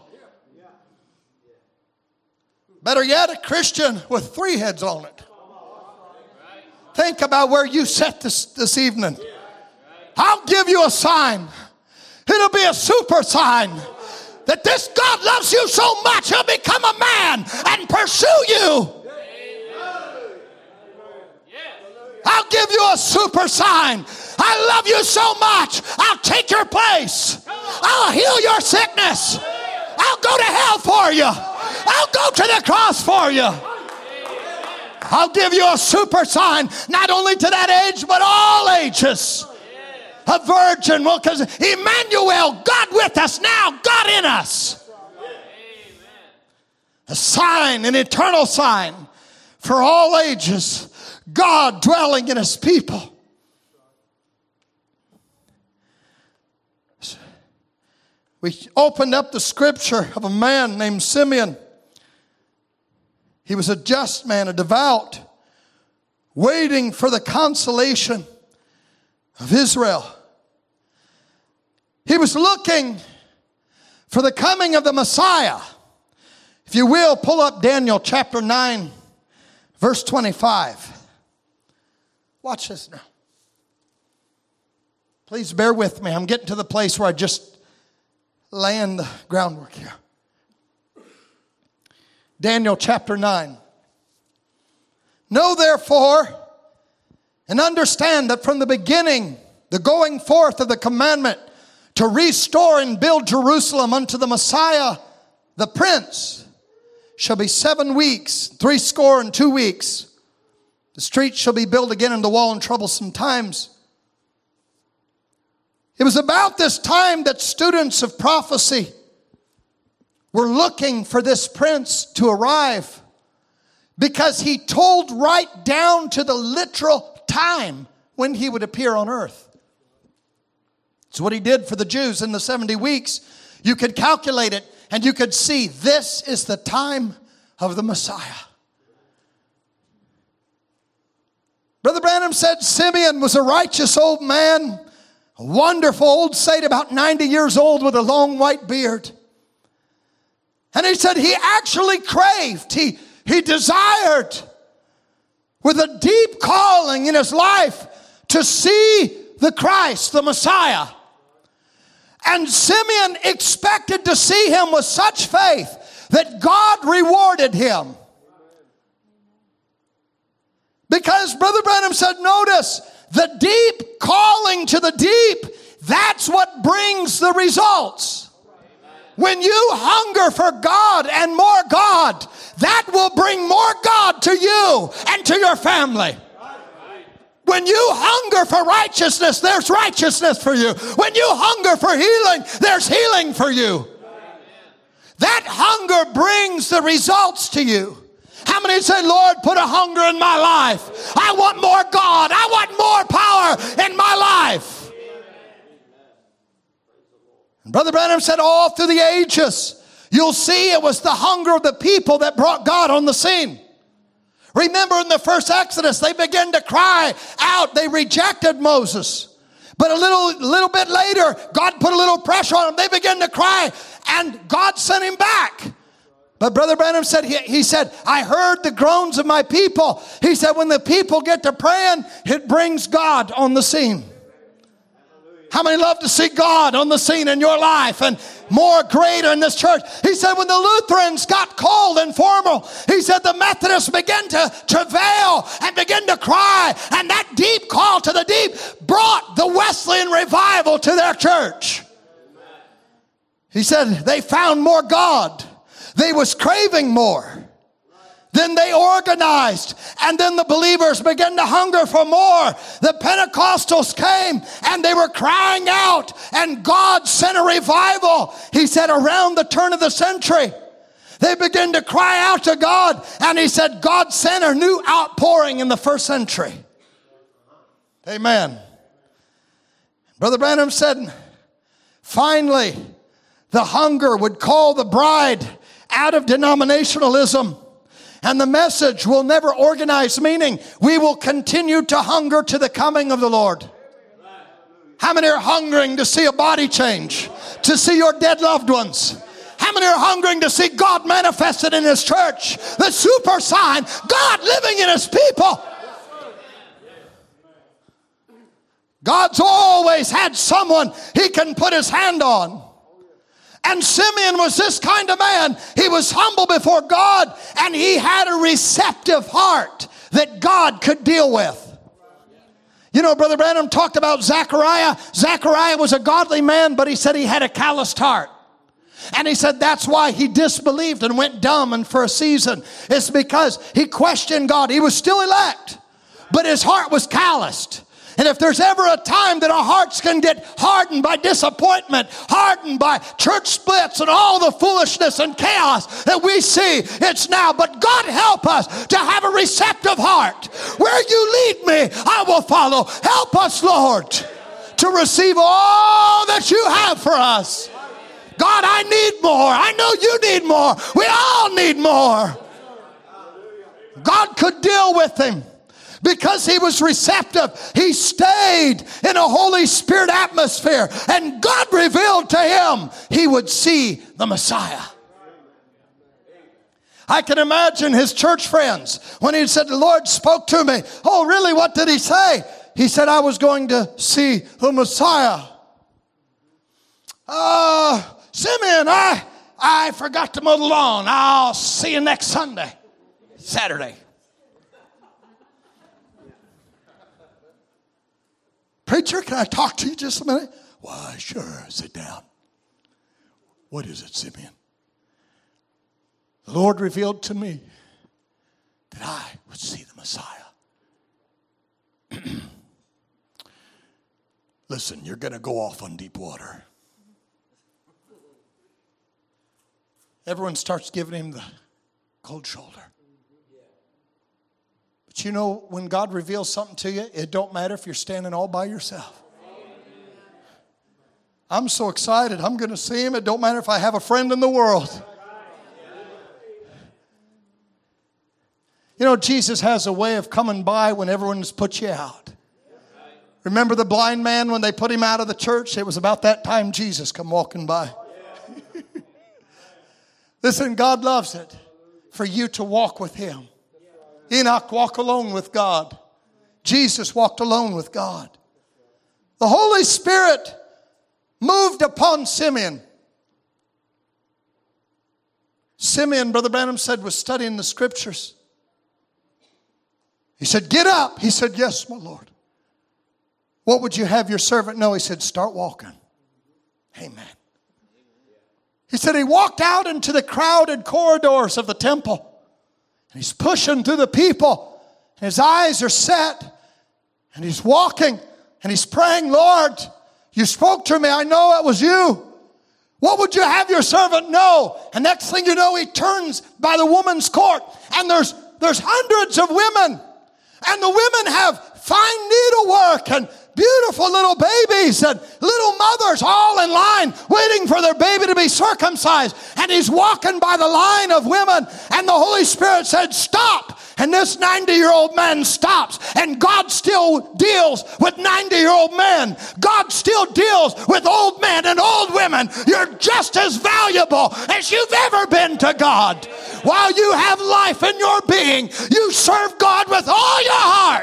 Better yet, a Christian with three heads on it. Think about where you sit this, this evening. I'll give you a sign. It'll be a super sign. that this God loves you so much, he'll become a man and pursue you. I'll give you a super sign. I love you so much. I'll take your place. I'll heal your sickness. I'll go to hell for you. I'll go to the cross for you. I'll give you a super sign, not only to that age, but all ages. A virgin, well, because Emmanuel, God with us now, God in us. A sign, an eternal sign for all ages. God dwelling in his people. We opened up the scripture of a man named Simeon. He was a just man, a devout, waiting for the consolation of Israel. He was looking for the coming of the Messiah. If you will, pull up Daniel chapter 9, verse 25. Watch this now. Please bear with me. I'm getting to the place where I just laying the groundwork here. Daniel chapter 9. Know therefore and understand that from the beginning, the going forth of the commandment to restore and build Jerusalem unto the Messiah, the Prince, shall be seven weeks, three score and two weeks. The streets shall be built again in the wall in troublesome times. It was about this time that students of prophecy were looking for this prince to arrive because he told right down to the literal time when he would appear on earth. It's what he did for the Jews in the 70 weeks. You could calculate it and you could see this is the time of the Messiah. Brother Branham said Simeon was a righteous old man, a wonderful old saint, about 90 years old with a long white beard. And he said he actually craved, he, he desired with a deep calling in his life to see the Christ, the Messiah. And Simeon expected to see him with such faith that God rewarded him. Because Brother Branham said, notice the deep calling to the deep, that's what brings the results. When you hunger for God and more God, that will bring more God to you and to your family. When you hunger for righteousness, there's righteousness for you. When you hunger for healing, there's healing for you. That hunger brings the results to you. How many say, Lord, put a hunger in my life? I want more God. I want more power in my life. And Brother Branham said, all through the ages, you'll see it was the hunger of the people that brought God on the scene. Remember in the first Exodus, they began to cry out. They rejected Moses. But a little, little bit later, God put a little pressure on them. They began to cry, and God sent him back. But Brother Branham said, he, he said, I heard the groans of my people. He said, when the people get to praying, it brings God on the scene. How many love to see God on the scene in your life and more greater in this church? He said, when the Lutherans got cold and formal, he said the Methodists began to travail and begin to cry. And that deep call to the deep brought the Wesleyan revival to their church. He said they found more God. They was craving more. Then they organized, and then the believers began to hunger for more. The Pentecostals came and they were crying out, and God sent a revival. He said, around the turn of the century, they began to cry out to God, and He said, God sent a new outpouring in the first century. Amen. Brother Branham said, finally, the hunger would call the bride out of denominationalism. And the message will never organize, meaning we will continue to hunger to the coming of the Lord. How many are hungering to see a body change? To see your dead loved ones? How many are hungering to see God manifested in His church? The super sign, God living in His people. God's always had someone He can put His hand on. And Simeon was this kind of man. He was humble before God and he had a receptive heart that God could deal with. You know, Brother Branham talked about Zechariah. Zechariah was a godly man, but he said he had a calloused heart. And he said that's why he disbelieved and went dumb and for a season. It's because he questioned God. He was still elect, but his heart was calloused. And if there's ever a time that our hearts can get hardened by disappointment, hardened by church splits and all the foolishness and chaos that we see, it's now. But God help us to have a receptive heart. Where you lead me, I will follow. Help us, Lord, to receive all that you have for us. God, I need more. I know you need more. We all need more. God could deal with him because he was receptive. He stayed in a Holy Spirit atmosphere, and God revealed to him he would see the Messiah. I can imagine his church friends when he said, The Lord spoke to me. Oh, really? What did he say? He said, I was going to see the Messiah. Uh, Simeon, I, I forgot to mow the lawn. I'll see you next Sunday, Saturday. Preacher, can I talk to you just a minute? Why, sure. Sit down. What is it, Simeon? The Lord revealed to me that I would see the Messiah. Listen, you're going to go off on deep water. Everyone starts giving him the cold shoulder. But you know, when God reveals something to you, it don't matter if you're standing all by yourself. I'm so excited. I'm going to see him. It don't matter if I have a friend in the world. You know, Jesus has a way of coming by when everyone's put you out. Remember the blind man when they put him out of the church? It was about that time Jesus come walking by. Listen, God loves it for you to walk with him. Enoch walked alone with God. Jesus walked alone with God. The Holy Spirit moved upon Simeon. Simeon, Brother Branham said, was studying the scriptures. He said, Get up. He said, Yes, my Lord. What would you have your servant know? He said, Start walking. Amen. He said, He walked out into the crowded corridors of the temple. And he's pushing through the people. His eyes are set. And he's walking and he's praying, Lord, you spoke to me. I know it was you. What would you have your servant know? And next thing you know, he turns by the woman's court, and there's there's hundreds of women, and the women have fine needlework and beautiful little babies and little mothers all in line waiting for their baby to be circumcised. And he's walking by the line of women, and the Holy Spirit said, Stop. And this 90 year old man stops, and God still deals with 90 year old men. God still deals with old men and old women. You're just as valuable as you've ever been to God. While you have life in your being, you serve God with all your heart.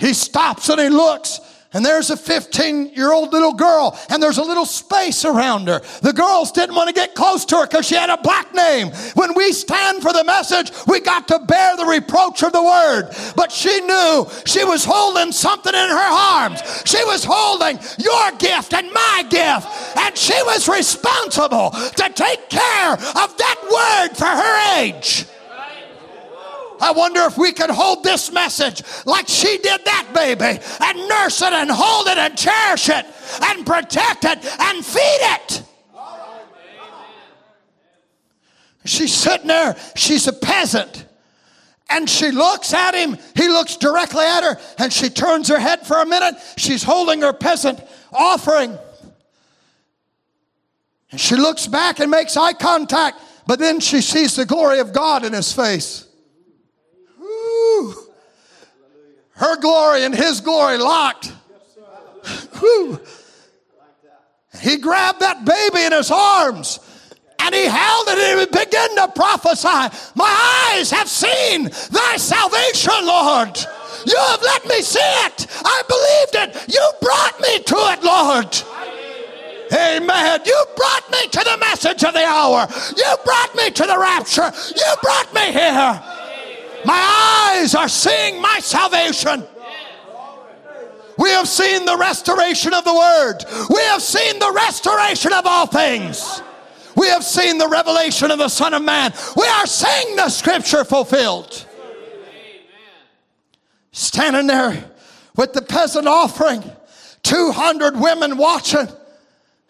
He stops and he looks. And there's a 15 year old little girl, and there's a little space around her. The girls didn't want to get close to her because she had a black name. When we stand for the message, we got to bear the reproach of the word. But she knew she was holding something in her arms. She was holding your gift and my gift, and she was responsible to take care of that word for her age. I wonder if we could hold this message like she did that baby and nurse it and hold it and cherish it and protect it and feed it. She's sitting there, she's a peasant. And she looks at him, he looks directly at her, and she turns her head for a minute. She's holding her peasant offering. And she looks back and makes eye contact, but then she sees the glory of God in his face. Her glory and his glory locked. He grabbed that baby in his arms and he held it and he began to prophesy. My eyes have seen thy salvation, Lord. You have let me see it. I believed it. You brought me to it, Lord. Amen. You brought me to the message of the hour. You brought me to the rapture. You brought me here. My eyes are seeing my salvation. We have seen the restoration of the word. We have seen the restoration of all things. We have seen the revelation of the Son of Man. We are seeing the scripture fulfilled. Standing there with the peasant offering, 200 women watching.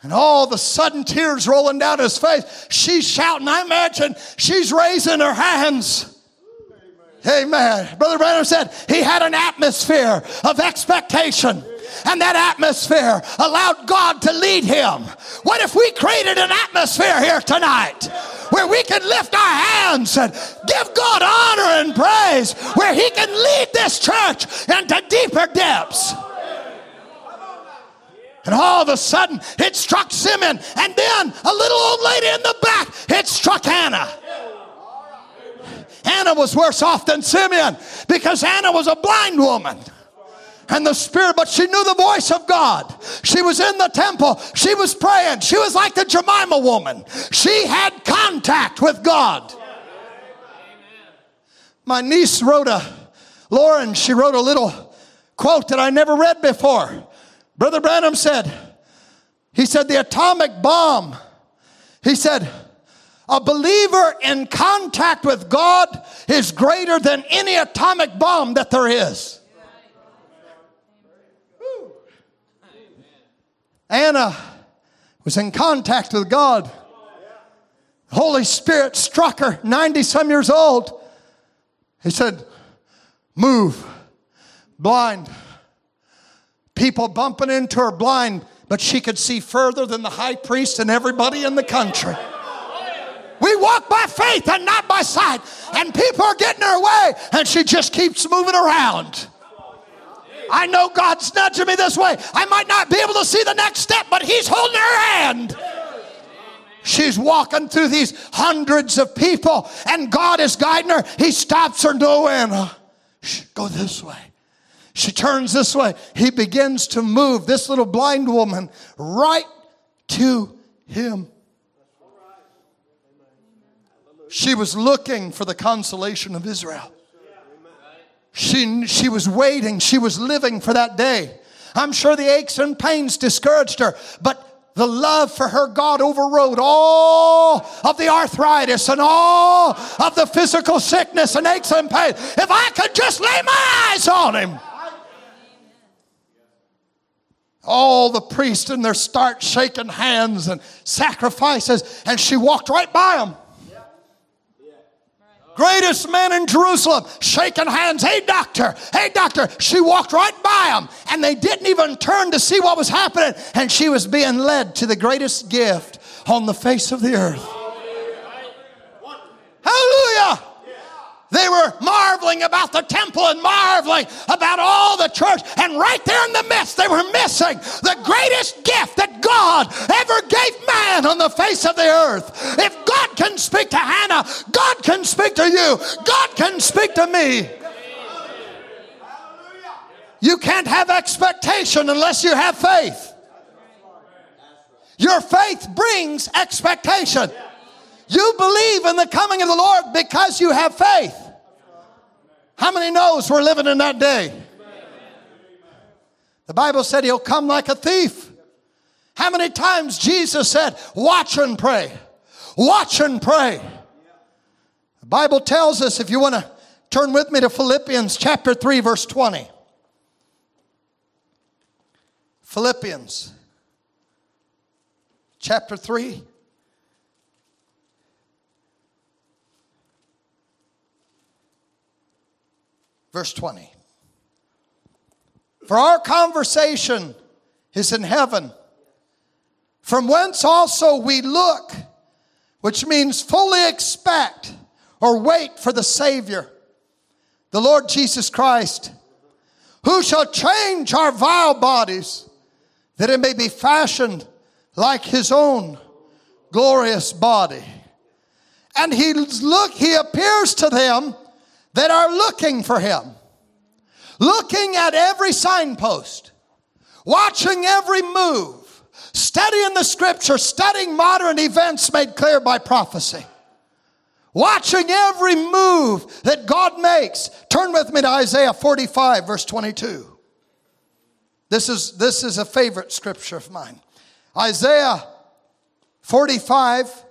And all a sudden, tears rolling down his face. She's shouting. I imagine she's raising her hands. Amen. Brother Branham said he had an atmosphere of expectation. And that atmosphere allowed God to lead him. What if we created an atmosphere here tonight where we can lift our hands and give God honor and praise, where He can lead this church into deeper depths? And all of a sudden, it struck Simeon, and then a little old lady in the back, it struck Anna. Anna was worse off than Simeon because Anna was a blind woman. And the Spirit, but she knew the voice of God. She was in the temple. She was praying. She was like the Jemima woman. She had contact with God. My niece wrote a, Lauren, she wrote a little quote that I never read before. Brother Branham said, he said, the atomic bomb, he said, a believer in contact with God is greater than any atomic bomb that there is. Anna was in contact with God. The Holy Spirit struck her, 90 some years old. He said, Move, blind. People bumping into her blind, but she could see further than the high priest and everybody in the country. We walk by faith and not by sight. And people are getting her way, and she just keeps moving around. I know God's nudging me this way. I might not be able to see the next step, but He's holding her hand. She's walking through these hundreds of people, and God is guiding her. He stops her, no, Anna. Go this way. She turns this way. He begins to move this little blind woman right to him. She was looking for the consolation of Israel. She, she was waiting. She was living for that day. I'm sure the aches and pains discouraged her, but the love for her God overrode all of the arthritis and all of the physical sickness and aches and pain. If I could just lay my eyes on him. All the priests in their start shaking hands and sacrifices, and she walked right by them greatest man in Jerusalem, shaking hands. Hey, doctor. Hey, doctor. She walked right by him, and they didn't even turn to see what was happening. And she was being led to the greatest gift on the face of the earth. Hallelujah. They were marveling about the temple and marveling about all the church. And right there in the midst, they were missing the greatest gift that God ever gave man on the face of the earth. If God can speak to Hannah, God can speak to you, God can speak to me. You can't have expectation unless you have faith. Your faith brings expectation. You believe in the coming of the Lord because you have faith. How many knows we're living in that day? The Bible said he'll come like a thief. How many times Jesus said, Watch and pray? Watch and pray. The Bible tells us, if you want to turn with me to Philippians chapter 3, verse 20. Philippians chapter 3, Verse 20. For our conversation is in heaven, from whence also we look, which means fully expect or wait for the Savior, the Lord Jesus Christ, who shall change our vile bodies that it may be fashioned like his own glorious body. And he look, he appears to them that are looking for him, looking at every signpost, watching every move, studying the scripture, studying modern events made clear by prophecy. Watching every move that God makes. Turn with me to Isaiah 45, verse 22. This is, this is a favorite scripture of mine. Isaiah 45,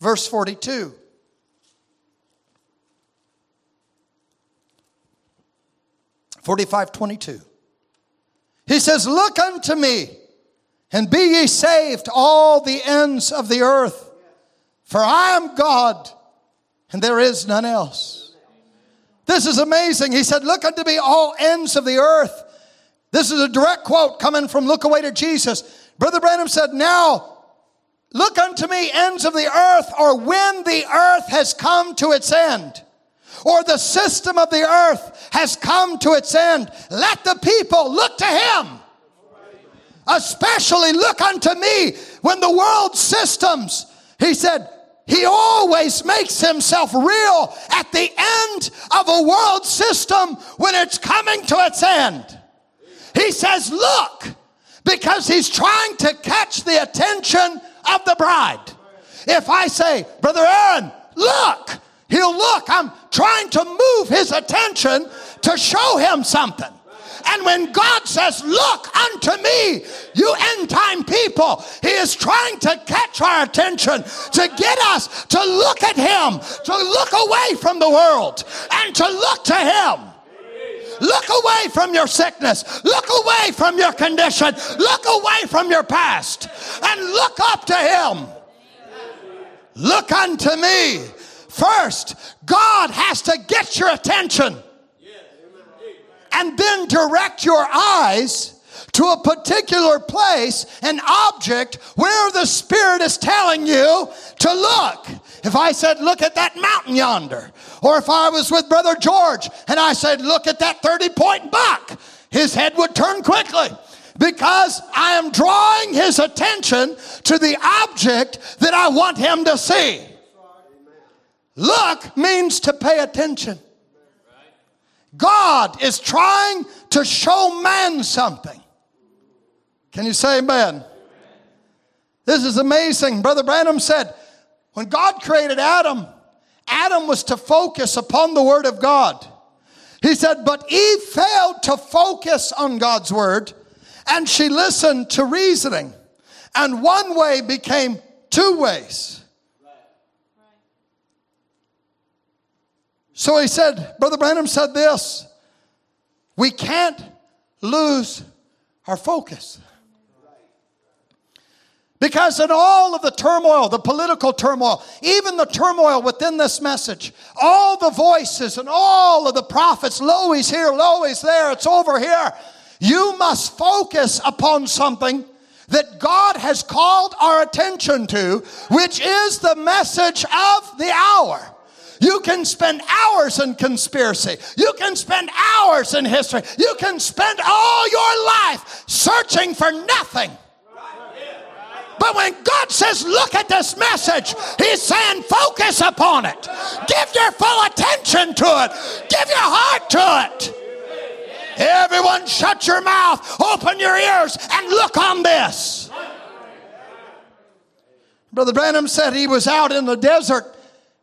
verse 42. Forty-five twenty-two. He says, Look unto me, and be ye saved, all the ends of the earth, for I am God, and there is none else. This is amazing. He said, Look unto me, all ends of the earth. This is a direct quote coming from Look Away to Jesus. Brother Branham said, Now, look unto me, ends of the earth, or when the earth has come to its end, or the system of the earth has come to its end. Let the people look to him. Especially look unto me when the world systems, he said, he always makes himself real at the end of a world system when it's coming to its end. He says, Look, because he's trying to catch the attention of the bride. If I say, Brother Aaron, look, he'll look. I'm trying to move his attention to show him something. And when God says, Look unto me, you end time people, He is trying to catch our attention, to get us to look at Him, to look away from the world, and to look to Him. Look away from your sickness. Look away from your condition. Look away from your past and look up to Him. Look unto me. First, God has to get your attention and then direct your eyes to a particular place, an object where the Spirit is telling you to look. If I said, Look at that mountain yonder, or if I was with Brother George and I said, Look at that 30 point buck, his head would turn quickly because I am drawing his attention to the object that I want him to see. Look means to pay attention. God is trying to show man something. Can you say amen? This is amazing. Brother Branham said, when God created Adam, Adam was to focus upon the Word of God. He said, but Eve failed to focus on God's Word and she listened to reasoning. And one way became two ways. So he said, Brother Branham said this we can't lose our focus. Because in all of the turmoil, the political turmoil, even the turmoil within this message, all the voices and all of the prophets, lo, he's here, lo, he's there, it's over here. You must focus upon something that God has called our attention to, which is the message of the hour. You can spend hours in conspiracy. You can spend hours in history. You can spend all your life searching for nothing. But when God says, look at this message, He's saying, focus upon it. Give your full attention to it. Give your heart to it. Everyone, shut your mouth, open your ears, and look on this. Brother Branham said he was out in the desert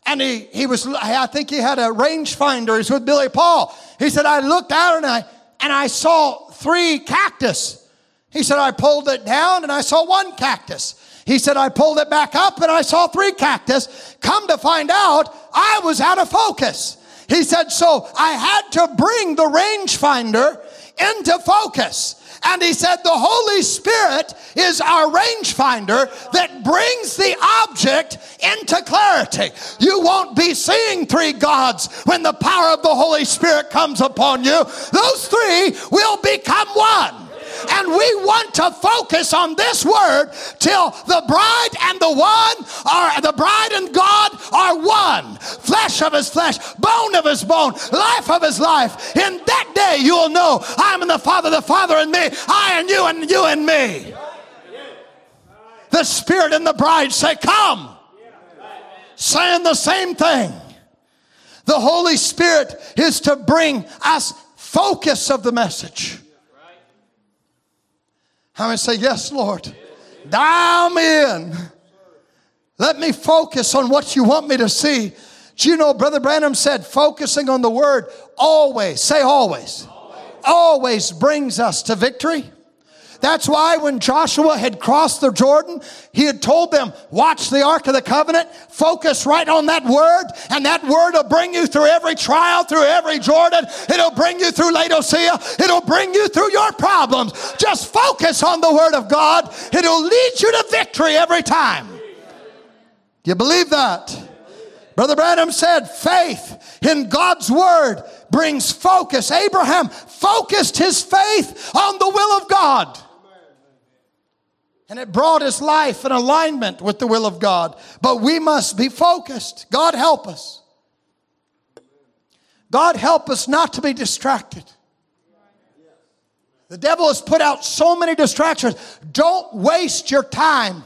and he, he was, I think he had a rangefinder. He's with Billy Paul. He said, I looked out and I, and I saw three cactus. He said, I pulled it down and I saw one cactus. He said, I pulled it back up and I saw three cactus. Come to find out, I was out of focus. He said, so I had to bring the rangefinder into focus. And he said, the Holy Spirit is our rangefinder that brings the object into clarity. You won't be seeing three gods when the power of the Holy Spirit comes upon you. Those three will become one. And we want to focus on this word till the bride and the one are the bride and God are one. Flesh of his flesh, bone of his bone, life of his life. In that day you will know I'm in the Father, the Father and me, I and you and you and me. The Spirit and the bride say, Come. Saying the same thing. The Holy Spirit is to bring us focus of the message. How many say, Yes, Lord? Dial me in. Let me focus on what you want me to see. Do you know, Brother Branham said, focusing on the word always, say always, always, always brings us to victory. That's why when Joshua had crossed the Jordan, he had told them, watch the Ark of the Covenant, focus right on that word, and that word will bring you through every trial, through every Jordan. It'll bring you through Laodicea. It'll bring you through your problems. Just focus on the word of God. It'll lead you to victory every time. You believe that? Brother Branham said, faith in God's word brings focus. Abraham focused his faith on the will of God. And it brought his life in alignment with the will of God. But we must be focused. God help us. God help us not to be distracted. The devil has put out so many distractions. Don't waste your time.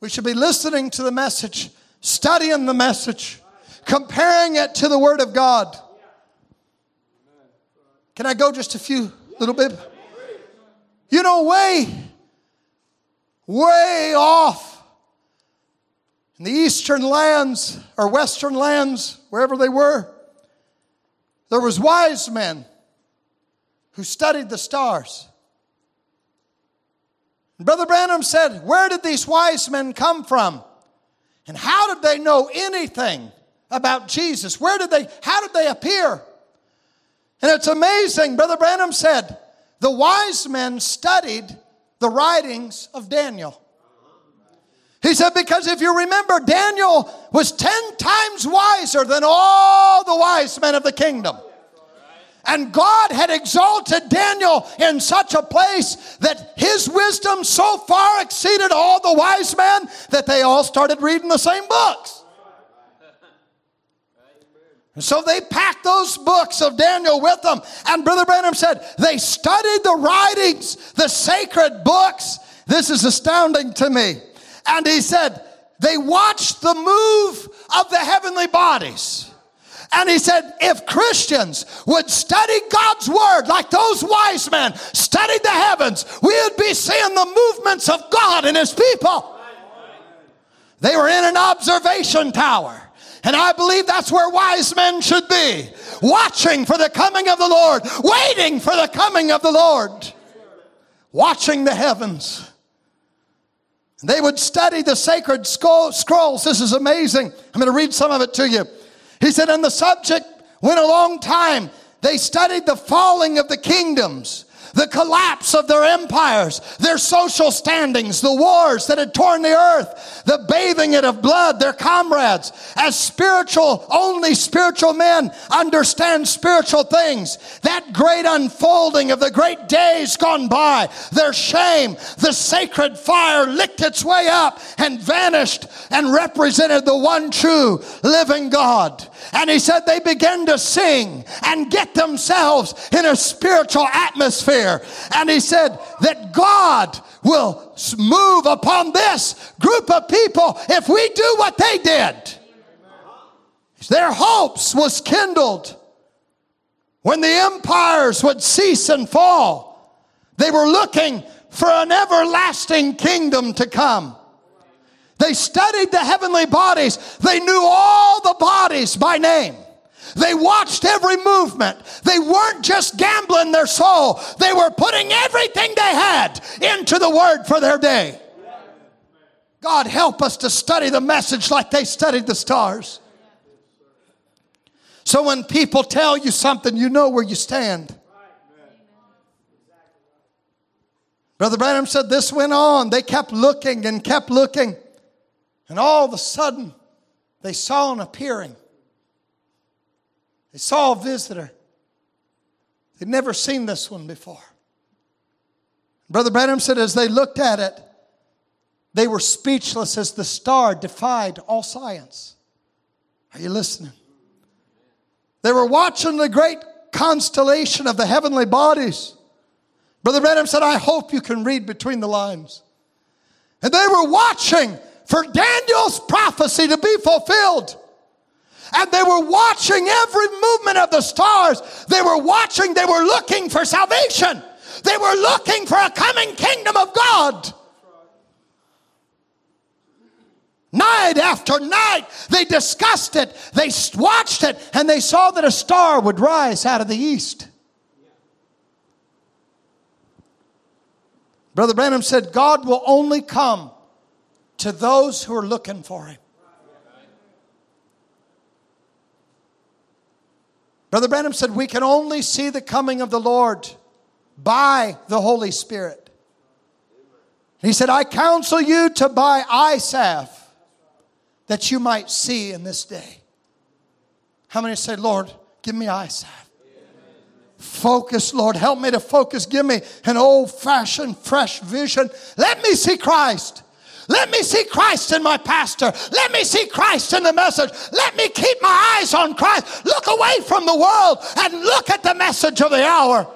We should be listening to the message, studying the message, comparing it to the Word of God. Can I go just a few little bit? You know, way, way off in the eastern lands or western lands, wherever they were, there was wise men who studied the stars. Brother Branham said, Where did these wise men come from? And how did they know anything about Jesus? Where did they, how did they appear? And it's amazing, Brother Branham said, the wise men studied the writings of Daniel. He said, because if you remember, Daniel was 10 times wiser than all the wise men of the kingdom. And God had exalted Daniel in such a place that his wisdom so far exceeded all the wise men that they all started reading the same books. And so they packed those books of Daniel with them. And Brother Branham said they studied the writings, the sacred books. This is astounding to me. And he said they watched the move of the heavenly bodies. And he said, if Christians would study God's word like those wise men studied the heavens, we would be seeing the movements of God and his people. They were in an observation tower. And I believe that's where wise men should be watching for the coming of the Lord, waiting for the coming of the Lord, watching the heavens. They would study the sacred scrolls. This is amazing. I'm going to read some of it to you. He said, and the subject went a long time. They studied the falling of the kingdoms the collapse of their empires, their social standings, the wars that had torn the earth, the bathing it of blood, their comrades. As spiritual, only spiritual men understand spiritual things. That great unfolding of the great days gone by, their shame, the sacred fire licked its way up and vanished and represented the one true living God. And he said they began to sing and get themselves in a spiritual atmosphere. And he said that God will move upon this group of people if we do what they did. Their hopes was kindled when the empires would cease and fall. They were looking for an everlasting kingdom to come. They studied the heavenly bodies. They knew all the bodies by name. They watched every movement. They weren't just gambling their soul, they were putting everything they had into the word for their day. God help us to study the message like they studied the stars. So when people tell you something, you know where you stand. Brother Branham said this went on. They kept looking and kept looking. And all of a sudden, they saw an appearing. They saw a visitor. They'd never seen this one before. Brother Branham said, as they looked at it, they were speechless as the star defied all science. Are you listening? They were watching the great constellation of the heavenly bodies. Brother Branham said, I hope you can read between the lines. And they were watching for Daniel's prophecy to be fulfilled. And they were watching every movement of the stars. They were watching, they were looking for salvation. They were looking for a coming kingdom of God. Night after night, they discussed it, they watched it, and they saw that a star would rise out of the east. Brother Branham said, God will only come to those who are looking for him. Brother Branham said, We can only see the coming of the Lord by the Holy Spirit. He said, I counsel you to buy eye that you might see in this day. How many say, Lord, give me eye? Focus, Lord. Help me to focus. Give me an old fashioned, fresh vision. Let me see Christ. Let me see Christ in my pastor. Let me see Christ in the message. Let me keep my eyes on Christ. Look away from the world and look at the message of the hour.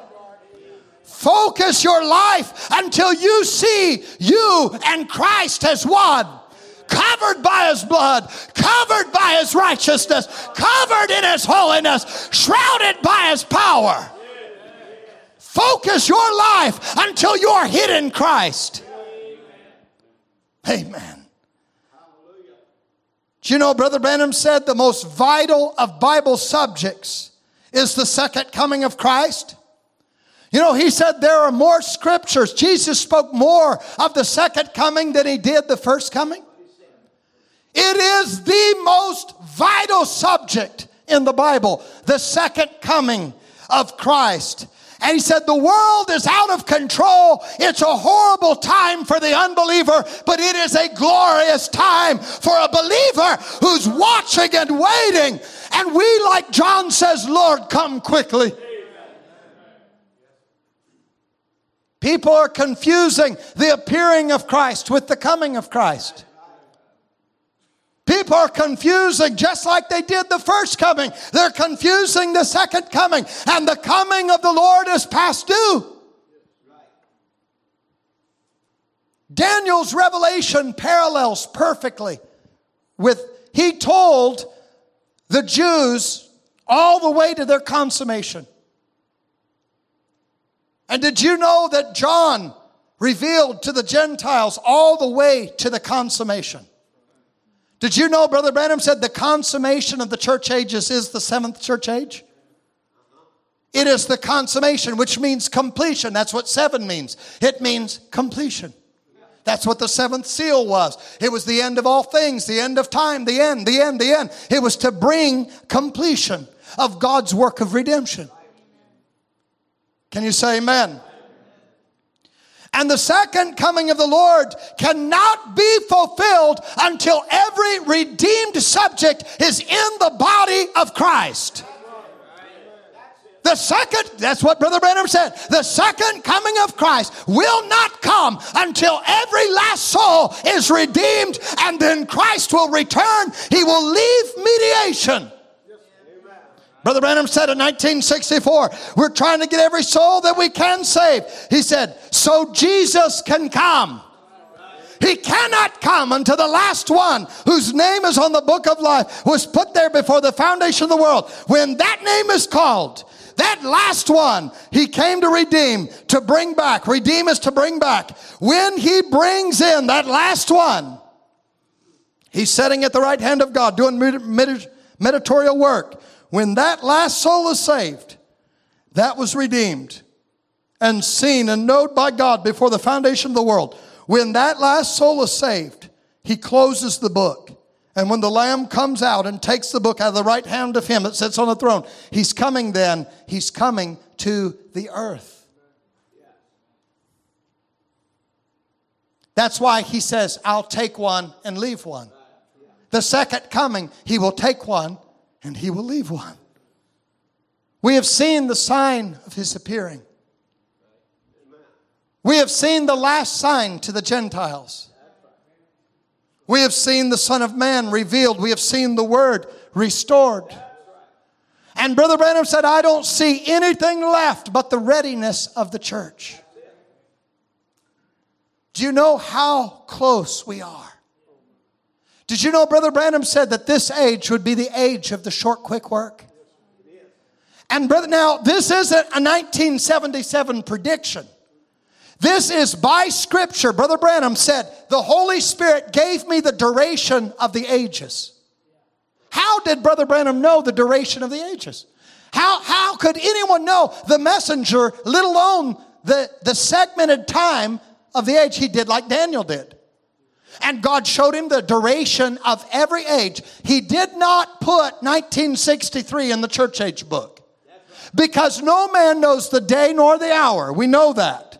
Focus your life until you see you and Christ as one. Covered by his blood, covered by his righteousness, covered in his holiness, shrouded by his power. Focus your life until you're hid in Christ. Amen. Hallelujah. Do you know, Brother Branham said the most vital of Bible subjects is the second coming of Christ? You know, he said there are more scriptures. Jesus spoke more of the second coming than he did the first coming. It is the most vital subject in the Bible, the second coming of Christ. And he said, The world is out of control. It's a horrible time for the unbeliever, but it is a glorious time for a believer who's watching and waiting. And we, like John says, Lord, come quickly. People are confusing the appearing of Christ with the coming of Christ. People are confusing just like they did the first coming. They're confusing the second coming, and the coming of the Lord is past due. Daniel's revelation parallels perfectly with, he told the Jews all the way to their consummation. And did you know that John revealed to the Gentiles all the way to the consummation? Did you know, Brother Branham said the consummation of the church ages is the seventh church age? It is the consummation, which means completion. That's what seven means. It means completion. That's what the seventh seal was. It was the end of all things, the end of time, the end, the end, the end. It was to bring completion of God's work of redemption. Can you say amen? And the second coming of the Lord cannot be fulfilled until every redeemed subject is in the body of Christ. The second, that's what Brother Branham said, the second coming of Christ will not come until every last soul is redeemed and then Christ will return. He will leave mediation Brother Branham said in 1964, we're trying to get every soul that we can save. He said, so Jesus can come. He cannot come until the last one whose name is on the book of life was put there before the foundation of the world. When that name is called, that last one, he came to redeem, to bring back. Redeem is to bring back. When he brings in that last one, he's sitting at the right hand of God doing mediatorial work when that last soul is saved, that was redeemed and seen and known by God before the foundation of the world. When that last soul is saved, he closes the book. And when the Lamb comes out and takes the book out of the right hand of him that sits on the throne, he's coming then, he's coming to the earth. That's why he says, I'll take one and leave one. The second coming, he will take one and he will leave one. We have seen the sign of his appearing. We have seen the last sign to the Gentiles. We have seen the Son of Man revealed. We have seen the Word restored. And Brother Branham said, I don't see anything left but the readiness of the church. Do you know how close we are? Did you know Brother Branham said that this age would be the age of the short, quick work? And brother, now this isn't a 1977 prediction. This is by scripture. Brother Branham said, The Holy Spirit gave me the duration of the ages. How did Brother Branham know the duration of the ages? How, how could anyone know the messenger, let alone the, the segmented time of the age he did like Daniel did? And God showed him the duration of every age. He did not put 1963 in the church age book because no man knows the day nor the hour. We know that.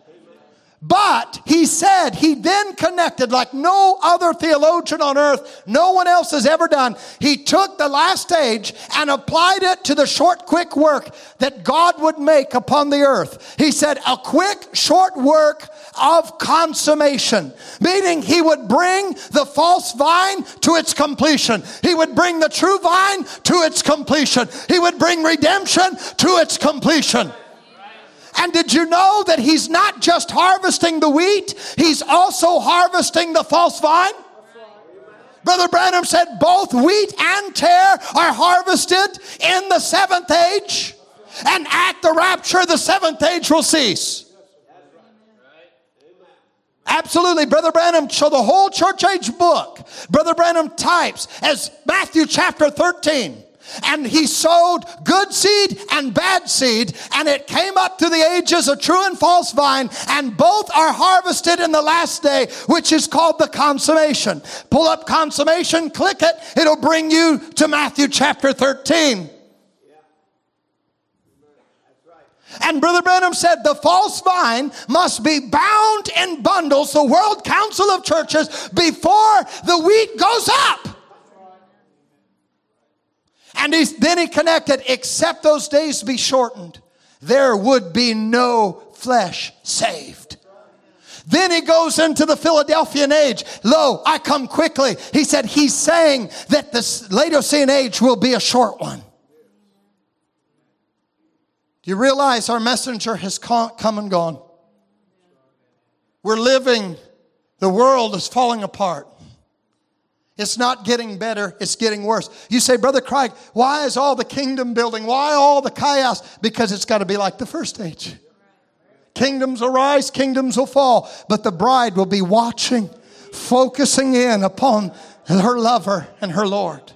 But he said, he then connected like no other theologian on earth, no one else has ever done. He took the last stage and applied it to the short, quick work that God would make upon the earth. He said, a quick, short work of consummation, meaning he would bring the false vine to its completion. He would bring the true vine to its completion. He would bring redemption to its completion. And did you know that he's not just harvesting the wheat, he's also harvesting the false vine? Brother Branham said both wheat and tare are harvested in the seventh age, and at the rapture, the seventh age will cease. Absolutely. Brother Branham, so the whole church age book, Brother Branham types as Matthew chapter 13 and he sowed good seed and bad seed, and it came up to the ages of true and false vine, and both are harvested in the last day, which is called the consummation. Pull up consummation, click it, it'll bring you to Matthew chapter 13. And Brother Branham said the false vine must be bound in bundles, the World Council of Churches, before the wheat goes up. And he, then he connected, except those days be shortened, there would be no flesh saved. Then he goes into the Philadelphian age. Lo, I come quickly. He said he's saying that the Laodicean age will be a short one. Do you realize our messenger has come and gone? We're living, the world is falling apart. It's not getting better, it's getting worse. You say, Brother Craig, why is all the kingdom building? Why all the chaos? Because it's got to be like the first age. Kingdoms will rise, kingdoms will fall, but the bride will be watching, focusing in upon her lover and her Lord.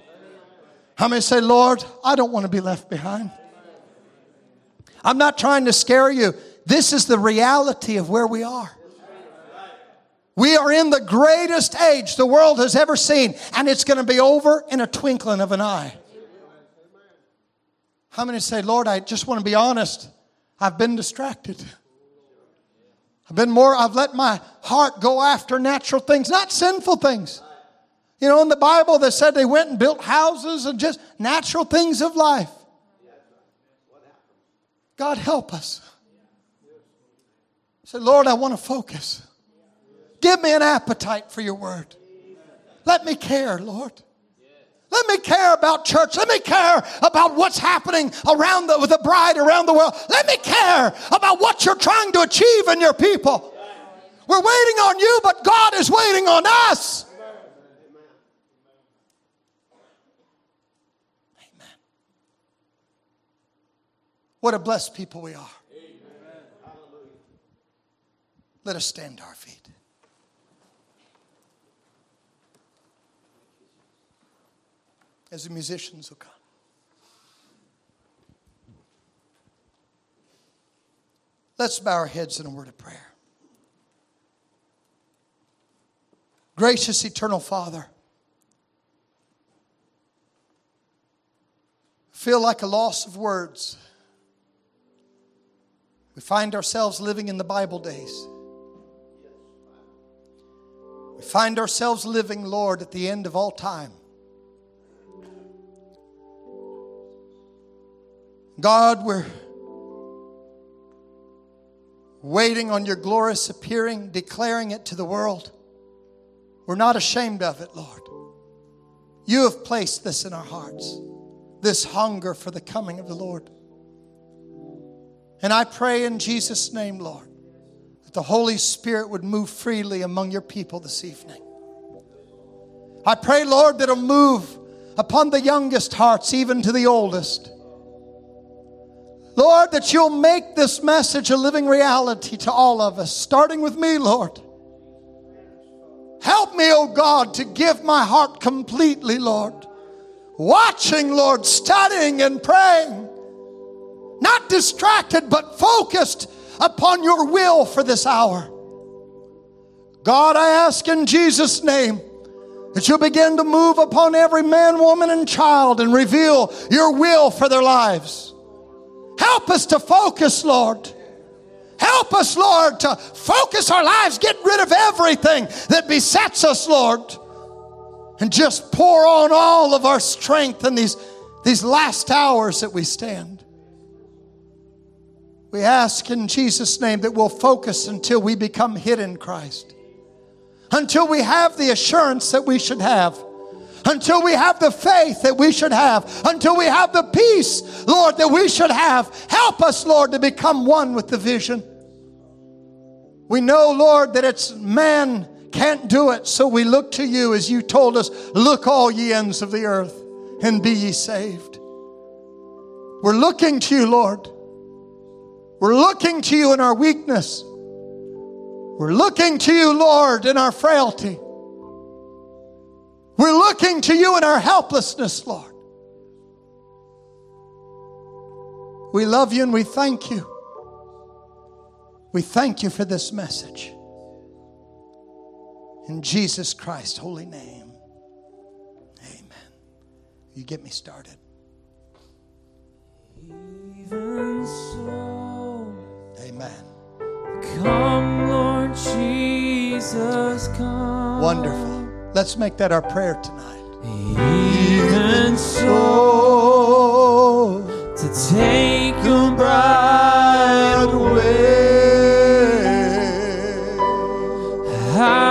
How many say, Lord, I don't want to be left behind? I'm not trying to scare you. This is the reality of where we are. We are in the greatest age the world has ever seen, and it's going to be over in a twinkling of an eye. How many say, Lord, I just want to be honest. I've been distracted. I've been more, I've let my heart go after natural things, not sinful things. You know, in the Bible, they said they went and built houses and just natural things of life. God help us. Say, Lord, I want to focus. Give me an appetite for your word. Let me care, Lord. Let me care about church. Let me care about what's happening around the, with the bride around the world. Let me care about what you're trying to achieve in your people. We're waiting on you, but God is waiting on us. Amen. What a blessed people we are. Let us stand to our feet. As the musicians will come. Let's bow our heads in a word of prayer. Gracious eternal Father, feel like a loss of words. We find ourselves living in the Bible days. We find ourselves living, Lord, at the end of all time. God, we're waiting on your glorious appearing, declaring it to the world. We're not ashamed of it, Lord. You have placed this in our hearts, this hunger for the coming of the Lord. And I pray in Jesus' name, Lord, that the Holy Spirit would move freely among your people this evening. I pray, Lord, that it'll move upon the youngest hearts, even to the oldest. Lord, that you'll make this message a living reality to all of us, starting with me, Lord. Help me, oh God, to give my heart completely, Lord. Watching, Lord, studying and praying. Not distracted, but focused upon your will for this hour. God, I ask in Jesus' name that you'll begin to move upon every man, woman, and child and reveal your will for their lives. Help us to focus, Lord. Help us, Lord, to focus our lives, get rid of everything that besets us, Lord, and just pour on all of our strength in these, these last hours that we stand. We ask in Jesus' name that we'll focus until we become hid in Christ, until we have the assurance that we should have until we have the faith that we should have, until we have the peace, Lord, that we should have. Help us, Lord, to become one with the vision. We know, Lord, that it's man can't do it, so we look to you as you told us, look all ye ends of the earth and be ye saved. We're looking to you, Lord. We're looking to you in our weakness. We're looking to you, Lord, in our frailty. We're looking to you in our helplessness, Lord. We love you and we thank you. We thank you for this message. In Jesus Christ's holy name. Amen. You get me started. Even so, Amen. Come, Lord Jesus, come. Wonderful. Let's make that our prayer tonight. Even so, to take your bride away, how